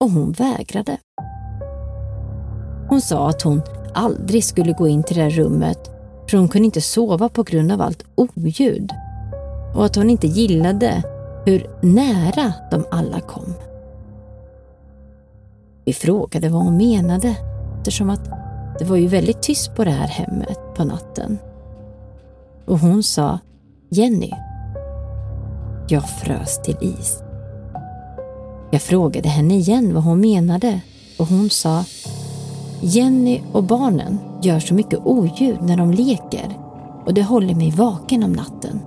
och hon vägrade. Hon sa att hon aldrig skulle gå in till det här rummet för hon kunde inte sova på grund av allt oljud och att hon inte gillade hur nära de alla kom. Vi frågade vad hon menade eftersom att det var ju väldigt tyst på det här hemmet på natten. Och hon sa Jenny. Jag frös till is. Jag frågade henne igen vad hon menade och hon sa Jenny och barnen gör så mycket oljud när de leker och det håller mig vaken om natten.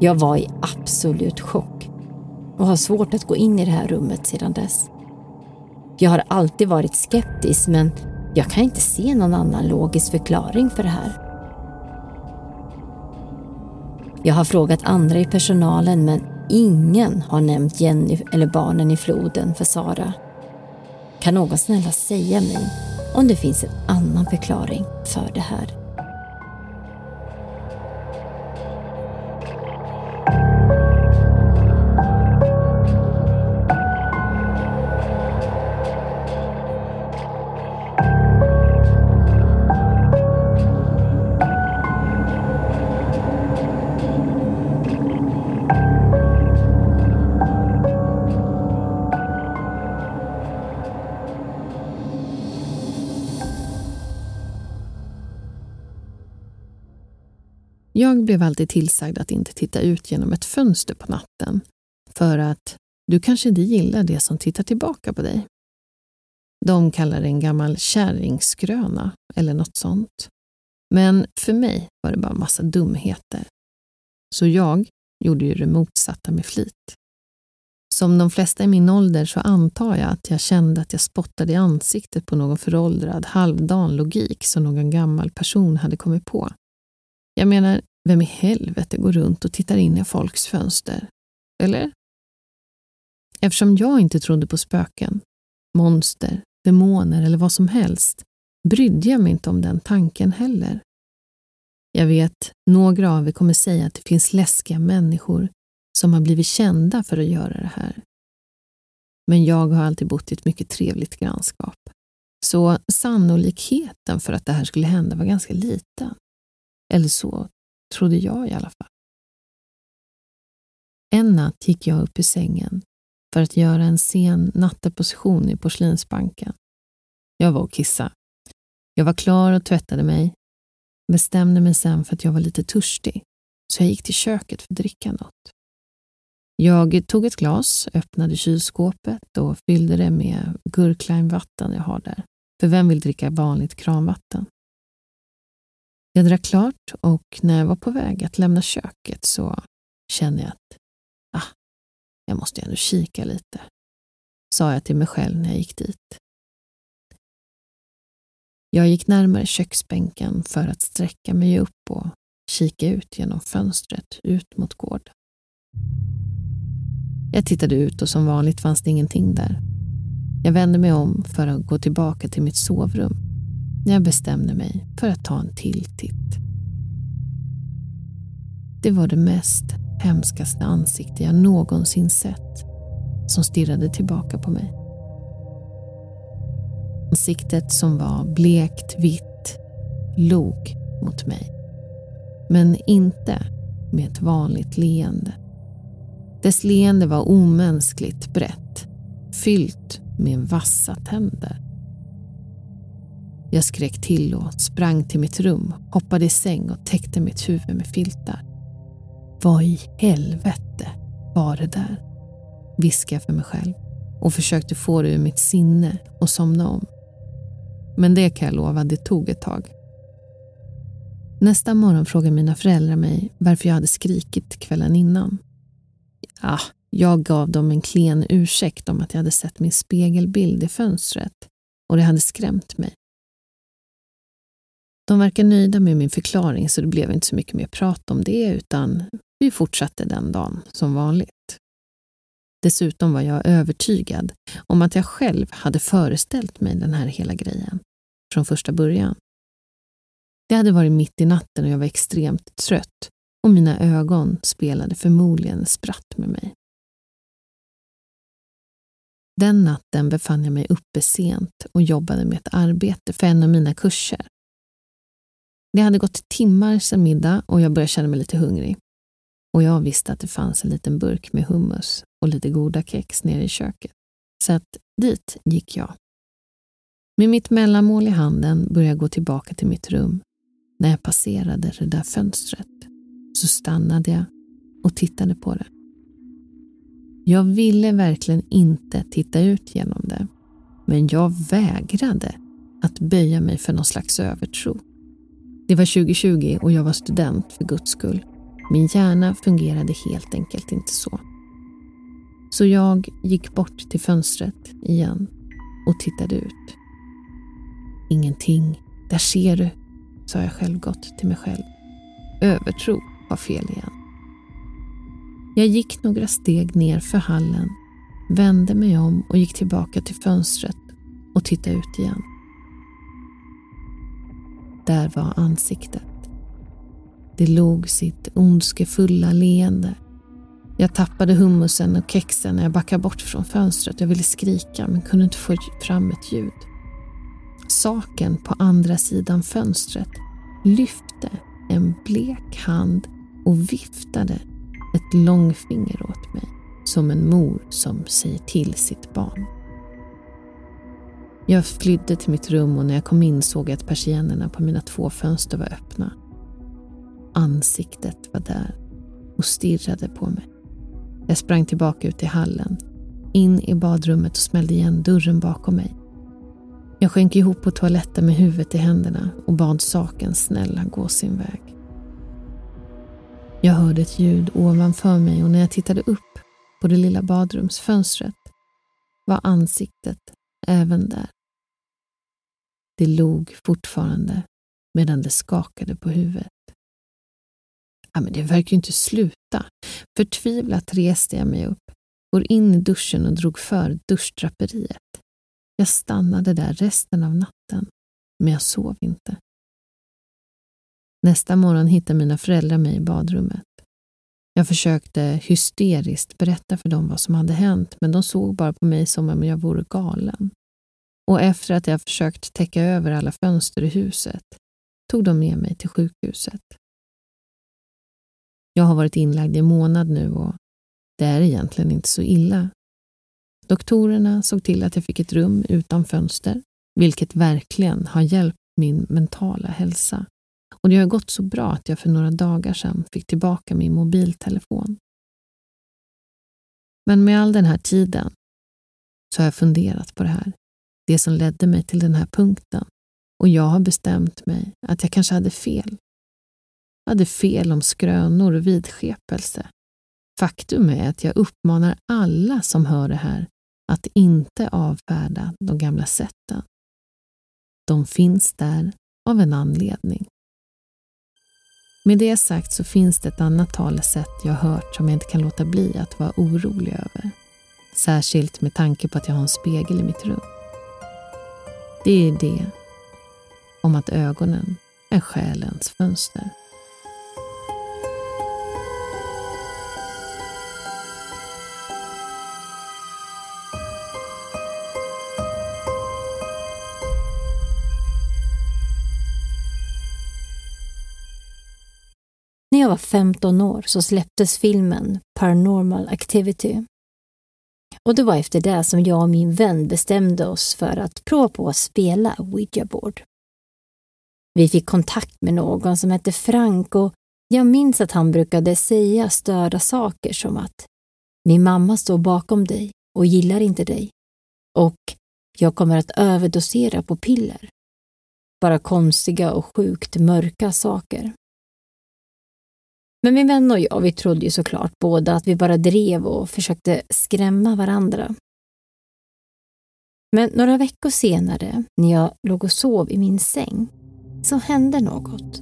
Jag var i absolut chock och har svårt att gå in i det här rummet sedan dess. Jag har alltid varit skeptisk men jag kan inte se någon annan logisk förklaring för det här. Jag har frågat andra i personalen men ingen har nämnt Jenny eller barnen i floden för Sara. Kan någon snälla säga mig om det finns en annan förklaring för det här? Blev alltid tillsagd att inte titta ut genom ett fönster på natten för att du kanske inte gillar det som tittar tillbaka på dig. De kallar det en gammal kärringskröna eller något sånt. Men för mig var det bara massa dumheter. Så jag gjorde ju det motsatta med flit. Som de flesta i min ålder så antar jag att jag kände att jag spottade i ansiktet på någon föråldrad, halvdan logik som någon gammal person hade kommit på. Jag menar, vem i helvete går runt och tittar in i folks fönster? Eller? Eftersom jag inte trodde på spöken, monster, demoner eller vad som helst brydde jag mig inte om den tanken heller. Jag vet, några av er kommer säga att det finns läskiga människor som har blivit kända för att göra det här. Men jag har alltid bott i ett mycket trevligt grannskap. Så sannolikheten för att det här skulle hända var ganska liten. Eller så trodde jag i alla fall. En natt gick jag upp i sängen för att göra en sen natteposition i porslinsbanken. Jag var och kissa. Jag var klar och tvättade mig. Bestämde mig sen för att jag var lite törstig, så jag gick till köket för att dricka något. Jag tog ett glas, öppnade kylskåpet och fyllde det med gurklimevatten jag har där. För vem vill dricka vanligt kranvatten? Jag drack klart och när jag var på väg att lämna köket så kände jag att ah, jag måste ändå kika lite, sa jag till mig själv när jag gick dit. Jag gick närmare köksbänken för att sträcka mig upp och kika ut genom fönstret ut mot gården. Jag tittade ut och som vanligt fanns det ingenting där. Jag vände mig om för att gå tillbaka till mitt sovrum jag bestämde mig för att ta en till titt. Det var det mest hemskaste ansikte jag någonsin sett som stirrade tillbaka på mig. Ansiktet som var blekt vitt log mot mig. Men inte med ett vanligt leende. Dess leende var omänskligt brett, fyllt med vassa tänder. Jag skrek till och sprang till mitt rum, hoppade i säng och täckte mitt huvud med filtar. Vad i helvete var det där? Viskade jag för mig själv och försökte få det ur mitt sinne och somna om. Men det kan jag lova, det tog ett tag. Nästa morgon frågade mina föräldrar mig varför jag hade skrikit kvällen innan. Ja, jag gav dem en klen ursäkt om att jag hade sett min spegelbild i fönstret och det hade skrämt mig. De verkar nöjda med min förklaring så det blev inte så mycket mer prat om det utan vi fortsatte den dagen som vanligt. Dessutom var jag övertygad om att jag själv hade föreställt mig den här hela grejen från första början. Det hade varit mitt i natten och jag var extremt trött och mina ögon spelade förmodligen spratt med mig. Den natten befann jag mig uppe sent och jobbade med ett arbete för en av mina kurser. Det hade gått timmar sedan middag och jag började känna mig lite hungrig. Och jag visste att det fanns en liten burk med hummus och lite goda kex nere i köket. Så att dit gick jag. Med mitt mellanmål i handen började jag gå tillbaka till mitt rum. När jag passerade det där fönstret så stannade jag och tittade på det. Jag ville verkligen inte titta ut genom det, men jag vägrade att böja mig för någon slags övertro. Det var 2020 och jag var student för guds skull. Min hjärna fungerade helt enkelt inte så. Så jag gick bort till fönstret igen och tittade ut. Ingenting, där ser du, sa jag självgott till mig själv. Övertro var fel igen. Jag gick några steg ner för hallen, vände mig om och gick tillbaka till fönstret och tittade ut igen. Där var ansiktet. Det låg sitt ondskefulla leende. Jag tappade hummusen och kexen när jag backade bort från fönstret. Jag ville skrika men kunde inte få fram ett ljud. Saken på andra sidan fönstret lyfte en blek hand och viftade ett långfinger åt mig som en mor som säger till sitt barn. Jag flydde till mitt rum och när jag kom in såg jag att persiennerna på mina två fönster var öppna. Ansiktet var där och stirrade på mig. Jag sprang tillbaka ut i hallen, in i badrummet och smällde igen dörren bakom mig. Jag sjönk ihop på toaletten med huvudet i händerna och bad saken snälla gå sin väg. Jag hörde ett ljud ovanför mig och när jag tittade upp på det lilla badrumsfönstret var ansiktet även där. Det log fortfarande medan det skakade på huvudet. Ja, men det verkar ju inte sluta. Förtvivlat reste jag mig upp, går in i duschen och drog för duschdraperiet. Jag stannade där resten av natten, men jag sov inte. Nästa morgon hittade mina föräldrar mig i badrummet. Jag försökte hysteriskt berätta för dem vad som hade hänt, men de såg bara på mig som om jag vore galen. Och efter att jag försökt täcka över alla fönster i huset tog de med mig till sjukhuset. Jag har varit inlagd i en månad nu och det är egentligen inte så illa. Doktorerna såg till att jag fick ett rum utan fönster, vilket verkligen har hjälpt min mentala hälsa. Och det har gått så bra att jag för några dagar sedan fick tillbaka min mobiltelefon. Men med all den här tiden så har jag funderat på det här. Det som ledde mig till den här punkten. Och jag har bestämt mig att jag kanske hade fel. Jag hade fel om skrönor och vidskepelse. Faktum är att jag uppmanar alla som hör det här att inte avfärda de gamla sätten. De finns där av en anledning. Med det sagt så finns det ett annat talesätt jag hört som jag inte kan låta bli att vara orolig över. Särskilt med tanke på att jag har en spegel i mitt rum. Det är det om att ögonen är själens fönster. Jag var 15 år så släpptes filmen Paranormal Activity. Och det var efter det som jag och min vän bestämde oss för att prova på att spela Ouija board. Vi fick kontakt med någon som hette Frank och jag minns att han brukade säga störda saker som att min mamma står bakom dig och gillar inte dig och jag kommer att överdosera på piller. Bara konstiga och sjukt mörka saker. Men min vän och jag, vi trodde ju såklart båda att vi bara drev och försökte skrämma varandra. Men några veckor senare, när jag låg och sov i min säng, så hände något.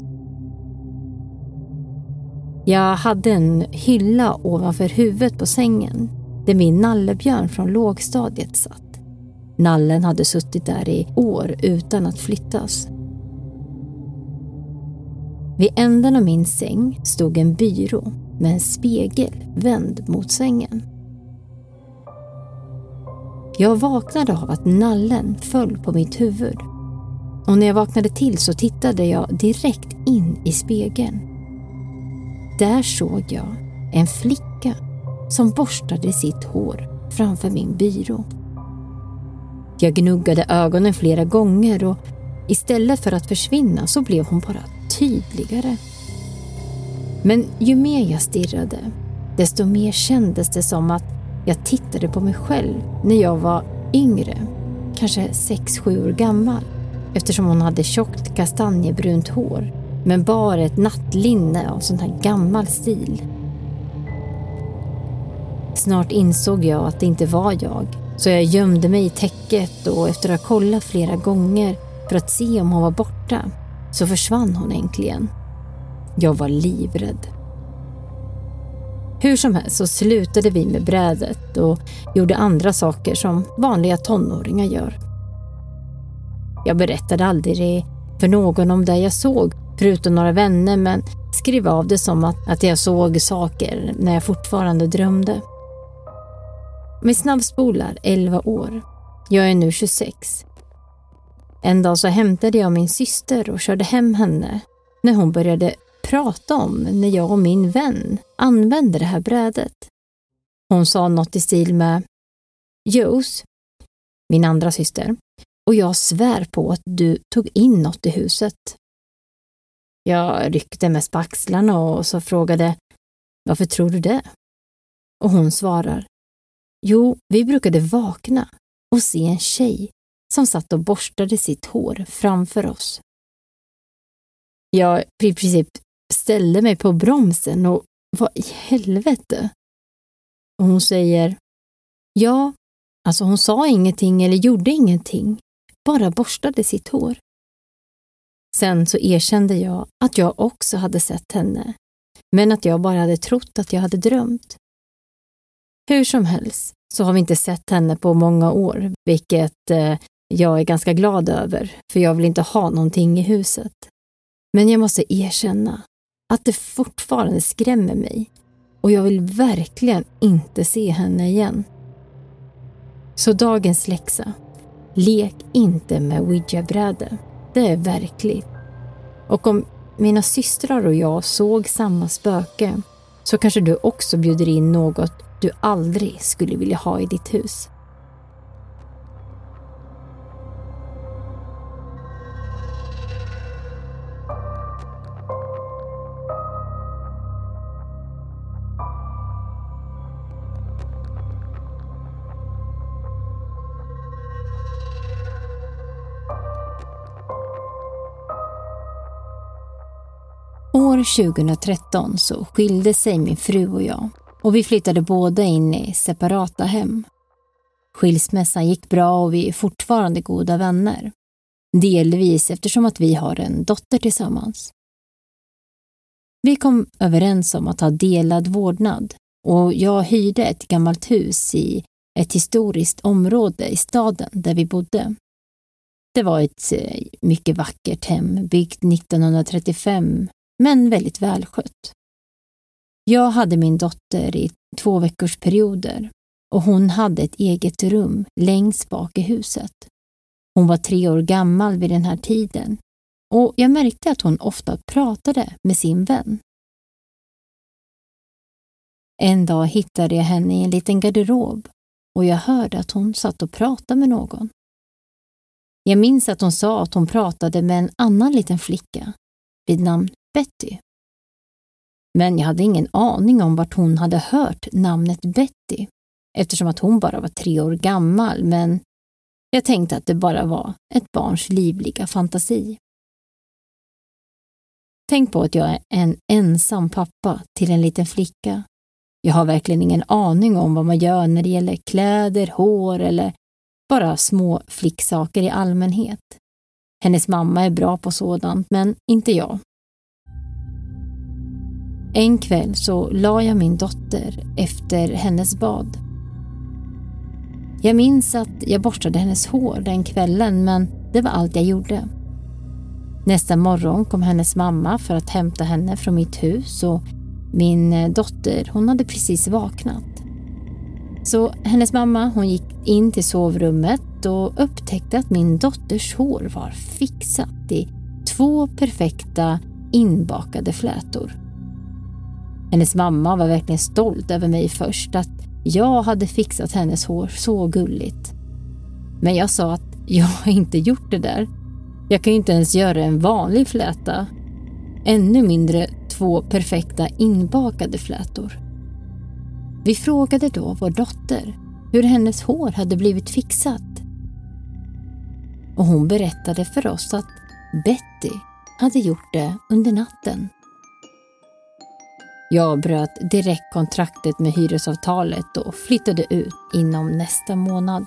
Jag hade en hylla ovanför huvudet på sängen där min nallebjörn från lågstadiet satt. Nallen hade suttit där i år utan att flyttas vid änden av min säng stod en byrå med en spegel vänd mot sängen. Jag vaknade av att nallen föll på mitt huvud. Och när jag vaknade till så tittade jag direkt in i spegeln. Där såg jag en flicka som borstade sitt hår framför min byrå. Jag gnuggade ögonen flera gånger och istället för att försvinna så blev hon bara tydligare. Men ju mer jag stirrade, desto mer kändes det som att jag tittade på mig själv när jag var yngre, kanske 6-7 år gammal, eftersom hon hade tjockt kastanjebrunt hår men bar ett nattlinne av sån här gammal stil. Snart insåg jag att det inte var jag, så jag gömde mig i täcket och efter att ha kollat flera gånger för att se om hon var borta, så försvann hon äntligen. Jag var livrädd. Hur som helst så slutade vi med brädet och gjorde andra saker som vanliga tonåringar gör. Jag berättade aldrig för någon om det jag såg, förutom några vänner, men skrev av det som att, att jag såg saker när jag fortfarande drömde. Vi snabbspolar 11 år. Jag är nu 26. En dag så hämtade jag min syster och körde hem henne när hon började prata om när jag och min vän använde det här brädet. Hon sa något i stil med Jos, min andra syster, och jag svär på att du tog in något i huset. Jag ryckte mest på axlarna och så frågade Varför tror du det? Och hon svarar Jo, vi brukade vakna och se en tjej som satt och borstade sitt hår framför oss. Jag i princip ställde mig på bromsen och vad i helvete? Och hon säger Ja, alltså hon sa ingenting eller gjorde ingenting, bara borstade sitt hår. Sen så erkände jag att jag också hade sett henne, men att jag bara hade trott att jag hade drömt. Hur som helst så har vi inte sett henne på många år, vilket eh, jag är ganska glad över, för jag vill inte ha någonting i huset. Men jag måste erkänna att det fortfarande skrämmer mig och jag vill verkligen inte se henne igen. Så dagens läxa. Lek inte med ouija-bräde. Det är verkligt. Och om mina systrar och jag såg samma spöke så kanske du också bjuder in något du aldrig skulle vilja ha i ditt hus. 2013 så skilde sig min fru och jag och vi flyttade båda in i separata hem. Skilsmässan gick bra och vi är fortfarande goda vänner. Delvis eftersom att vi har en dotter tillsammans. Vi kom överens om att ha delad vårdnad och jag hyrde ett gammalt hus i ett historiskt område i staden där vi bodde. Det var ett eh, mycket vackert hem byggt 1935 men väldigt välskött. Jag hade min dotter i två veckors perioder och hon hade ett eget rum längst bak i huset. Hon var tre år gammal vid den här tiden och jag märkte att hon ofta pratade med sin vän. En dag hittade jag henne i en liten garderob och jag hörde att hon satt och pratade med någon. Jag minns att hon sa att hon pratade med en annan liten flicka vid namn Betty. Men jag hade ingen aning om vart hon hade hört namnet Betty eftersom att hon bara var tre år gammal men jag tänkte att det bara var ett barns livliga fantasi. Tänk på att jag är en ensam pappa till en liten flicka. Jag har verkligen ingen aning om vad man gör när det gäller kläder, hår eller bara små flicksaker i allmänhet. Hennes mamma är bra på sådant, men inte jag. En kväll så la jag min dotter efter hennes bad. Jag minns att jag borstade hennes hår den kvällen men det var allt jag gjorde. Nästa morgon kom hennes mamma för att hämta henne från mitt hus och min dotter hon hade precis vaknat. Så hennes mamma hon gick in till sovrummet och upptäckte att min dotters hår var fixat i två perfekta inbakade flätor. Hennes mamma var verkligen stolt över mig först, att jag hade fixat hennes hår så gulligt. Men jag sa att jag har inte gjort det där. Jag kan ju inte ens göra en vanlig fläta. Ännu mindre två perfekta inbakade flätor. Vi frågade då vår dotter hur hennes hår hade blivit fixat. Och hon berättade för oss att Betty hade gjort det under natten. Jag bröt direkt kontraktet med hyresavtalet och flyttade ut inom nästa månad.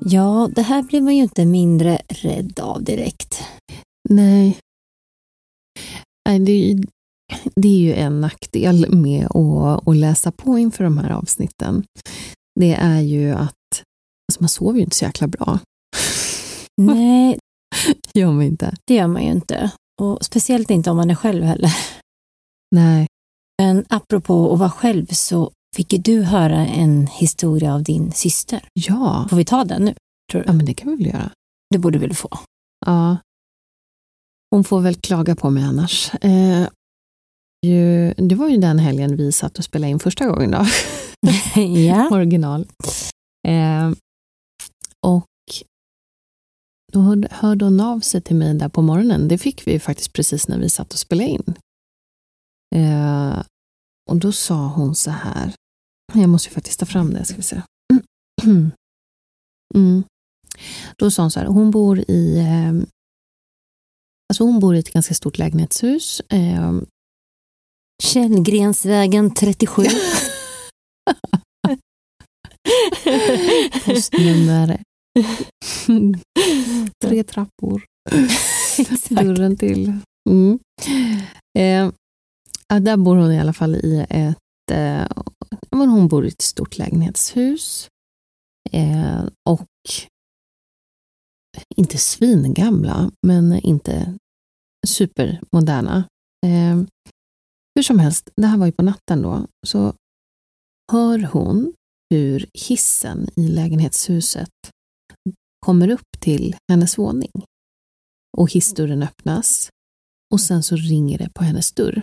Ja, det här blev man ju inte mindre rädd av direkt. Nej. Nej det, är ju, det är ju en nackdel med att, att läsa på inför de här avsnitten. Det är ju att alltså man sover ju inte så jäkla bra. Nej, gör man inte. det gör man ju inte. Och speciellt inte om man är själv heller. Nej. Men apropå att vara själv så fick ju du höra en historia av din syster. Ja. Får vi ta den nu? Tror du? ja, men det kan vi väl göra. Det borde vi väl få. Ja. Hon får väl klaga på mig annars. Eh, ju, det var ju den helgen vi satt och spelade in första gången då. ja. Original. Eh, och då hörde, hörde hon av sig till mig där på morgonen. Det fick vi ju faktiskt precis när vi satt och spelade in. Eh, och då sa hon så här. Jag måste ju faktiskt ta fram det, ska vi se. Mm. Då sa hon så här, hon bor i eh, Alltså hon bor i ett ganska stort lägenhetshus. Eh, Källgrensvägen 37. postnummer tre trappor. Dörren till. Mm. Eh, där bor hon i alla fall i ett eh, men hon bor i ett stort lägenhetshus. Eh, och inte svingamla, men inte supermoderna. Eh, hur som helst, det här var ju på natten då, så hör hon hur hissen i lägenhetshuset kommer upp till hennes våning. Och hissdörren öppnas och sen så ringer det på hennes dörr.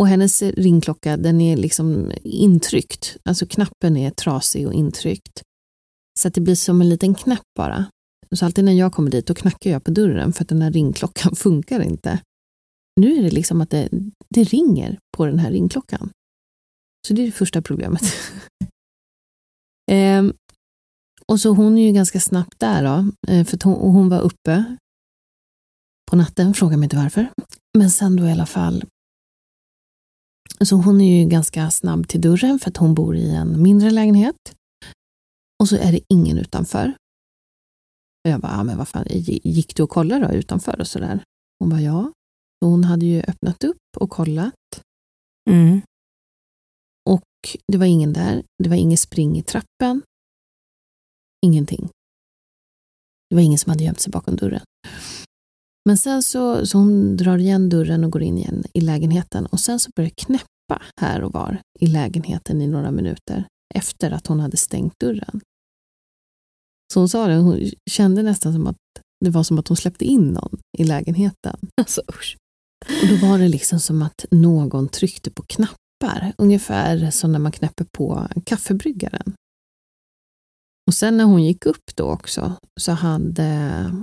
Och hennes ringklocka den är liksom intryckt, alltså knappen är trasig och intryckt. Så att det blir som en liten knapp bara. Så alltid när jag kommer dit då knackar jag på dörren för att den här ringklockan funkar inte. Nu är det liksom att det, det ringer på den här ringklockan. Så det är det första problemet. ehm, och så hon är ju ganska snabbt där då, eh, för hon, hon var uppe på natten, fråga mig inte varför. Men sen då i alla fall så hon är ju ganska snabb till dörren för att hon bor i en mindre lägenhet. Och så är det ingen utanför. Och jag bara, ja, men vad fan, gick du och kollade då utanför och sådär? Hon bara, ja. Och hon hade ju öppnat upp och kollat. Mm. och det var ingen där. Det var inget spring i trappen. Ingenting. Det var ingen som hade gömt sig bakom dörren. Men sen så, så hon drar igen dörren och går in igen i lägenheten och sen så börjar det knäppa här och var i lägenheten i några minuter efter att hon hade stängt dörren. Så hon sa det, hon kände nästan som att det var som att hon släppte in någon i lägenheten. Alltså usch. Och då var det liksom som att någon tryckte på knappar, ungefär som när man knäpper på kaffebryggaren. Och sen när hon gick upp då också så hade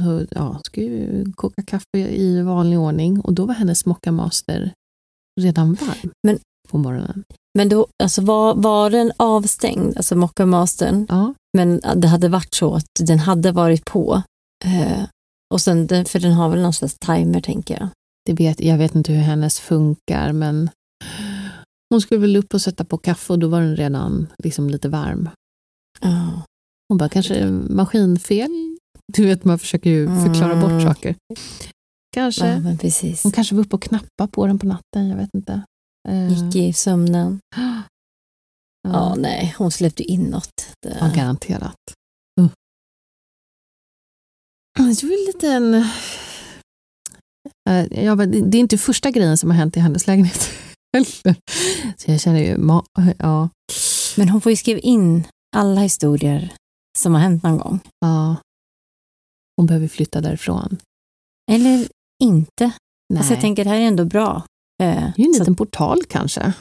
hon ja, skulle koka kaffe i vanlig ordning och då var hennes mockamaster redan varm Men- på morgonen. Men då, alltså var, var den avstängd, alltså mockamasten, Ja, men det hade varit så att den hade varit på. Eh, och sen, för den har väl någon slags timer tänker jag. det vet, jag vet inte hur hennes funkar men hon skulle väl upp och sätta på kaffe och då var den redan liksom lite varm. Ja. Hon bara, kanske maskinfel? Du vet, man försöker ju förklara bort Mm. saker. Kanske. ja, men precis. Hon kanske var uppe och knappade på den på natten, jag vet inte. Eh, Gick i sömnen. Ja, ja, nej, hon släppte in något. Det- ja, garanterat. Är väl lite en... Eh, ja, det är inte första grejen som har hänt i hennes lägenhet heller. Så jag känner ju, ja, Men hon får ju skriva in alla historier som har hänt någon gång. ja. Hon behöver flytta därifrån. Eller inte. Nej. Alltså jag tänker det här är ändå bra. Eh, det är ju en så- liten portal kanske.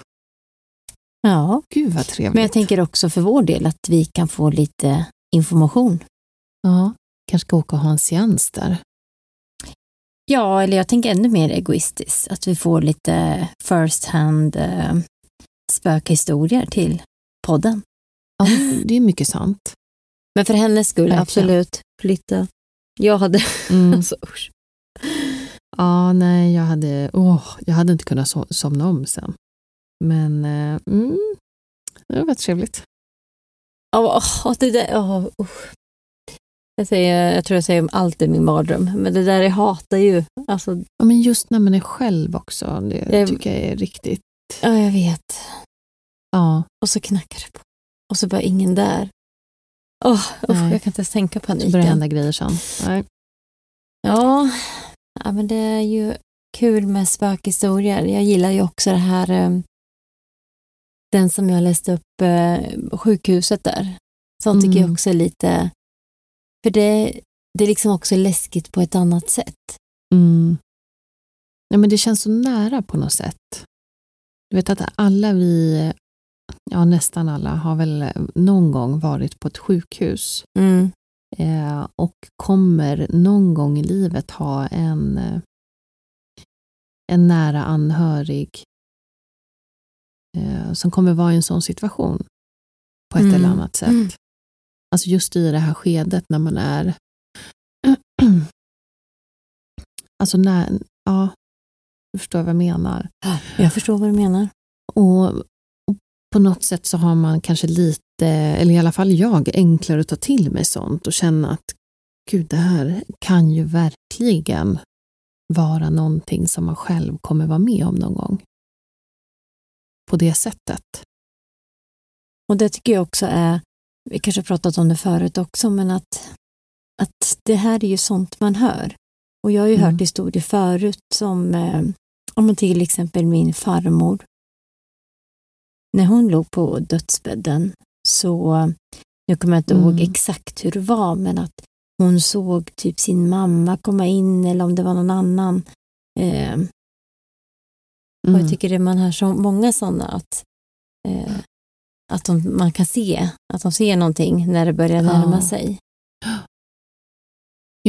ja, Gud vad trevligt. men jag tänker också för vår del att vi kan få lite information. Ja, kanske ska åka och ha en seans där. Ja, eller jag tänker ännu mer egoistiskt. Att vi får lite first hand eh, spökhistorier till podden. Ja, det är mycket sant. Men för hennes skull, Verkligen. absolut. Flytta. Jag hade... Mm. Alltså, usch. Ja, nej, jag hade, åh, jag hade inte kunnat so- somna om sen. Men eh, mm, det var trevligt. Ja, åh, det där... åh, usch. Jag, säger, jag tror jag säger allt i min mardröm, men det där jag hatar ju. Alltså, Ja, men just när man är själv också, det Jag- tycker jag är riktigt. ja, jag vet. Ja, Och så knackar det på. Och så bara ingen där. Usch, Nej. jag kan inte ens tänka börjar det paniken. hända grejer sen. Nej. Ja, ja, men det är ju kul med spökhistorier. Jag gillar ju också det här, eh, den som jag läste upp, eh, sjukhuset där. Sånt tycker jag Mm. också är lite, för det, det är liksom också läskigt på ett annat sätt. Mm. Ja, men det känns så nära på något sätt. Du vet att alla vi, ja nästan alla, har väl någon gång varit på ett sjukhus Mm. eh, och kommer någon gång i livet ha en, eh, en nära anhörig eh, som kommer vara i en sån situation på ett Mm. eller annat sätt. Mm. Alltså just i det här skedet när man är Alltså när, ja, du förstår vad jag menar. Jag förstår vad du menar. Och på något sätt så har man kanske lite, eller i alla fall jag, enklare att ta till mig sånt och känna att gud, det här kan ju verkligen vara någonting som man själv kommer vara med om någon gång. På det sättet. Och det tycker jag också är, vi kanske pratat om det förut också, men att, att det här är ju sånt man hör. Och jag har ju Mm. hört historier förut som, eh, om man till exempel min farmor. När hon låg på dödsbädden så, nu kommer jag inte Mm. ihåg exakt hur det var, men att hon såg typ sin mamma komma in eller om det var någon annan. Eh, och Mm. jag tycker det man hör så många sådana att, eh, att de, man kan se att de ser någonting när det börjar närma Ja. sig.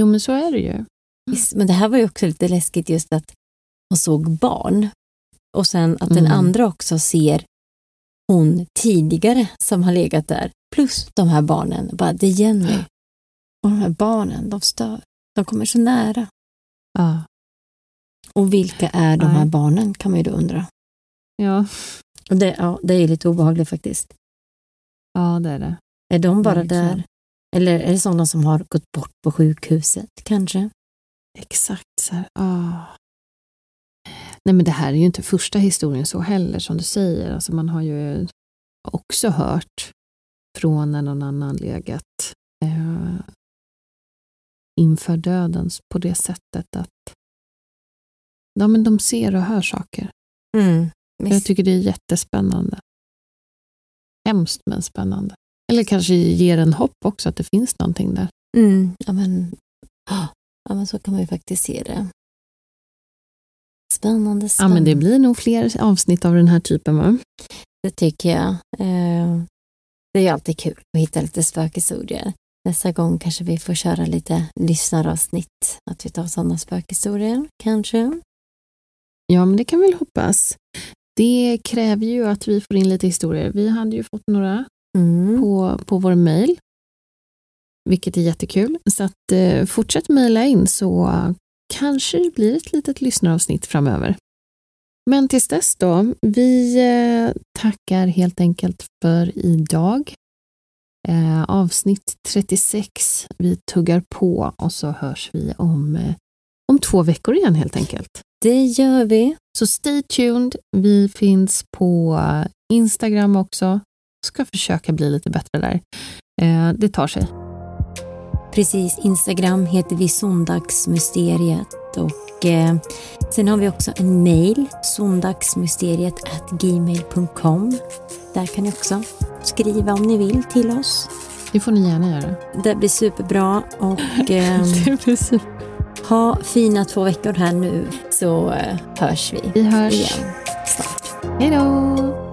Jo, men så är det ju. Visst, Men det här var ju också lite läskigt just att hon såg barn och sen att den Mm. andra också ser hon tidigare som har legat där plus de här barnen. Bara, det är Jenny. Och de här barnen, de stör. De kommer så nära. Ja. Och vilka är de här barnen kan man ju då undra. Ja. Och det, ja, det är lite obehagligt faktiskt. ja, det är det. Är de bara Verkligen. där? Eller är det sådana som har gått bort på sjukhuset kanske? Exakt så här. Ah. Nej men det här är ju inte första historien så heller som du säger. Alltså man har ju också hört från när någon annan legat eh, inför döden på det sättet att ja, men de ser och hör saker. Mm. Jag tycker det är jättespännande. Hemskt men spännande. Eller kanske ger en hopp också att det finns någonting där. Mm. Ja, men, ja, men så kan man ju faktiskt se det. Spännande, Ja, men det blir nog fler avsnitt av den här typen va? Det tycker jag. Eh, det är ju alltid kul att hitta lite spökhistorier. Nästa gång kanske vi får köra lite lyssnaravsnitt. Att vi tar sådana spökhistorier, kanske. Ja, men det kan vi väl hoppas. Det kräver ju att vi får in lite historier. Vi hade ju fått några Mm. på, på vår mejl, vilket är jättekul. Så att, eh, fortsätt mejla in så kanske det blir ett litet lyssnaravsnitt framöver. Men tills dess då, vi eh, tackar helt enkelt för idag. Eh, avsnitt 36, vi tuggar på och så hörs vi om, eh, om två veckor igen helt enkelt. Det gör vi. Så stay tuned. Vi finns på Instagram också. Ska försöka bli lite bättre där. Det tar sig. Precis, Instagram heter vi Sondagsmysteriet och eh, sen har vi också en mail, sondagsmysteriet gmail.com. Där kan ni också skriva om ni vill till oss. Det får ni gärna göra. Det blir superbra och eh, Det blir super. ha fina två veckor här nu så eh, hörs vi Vi hörs. igen snart. Hej då!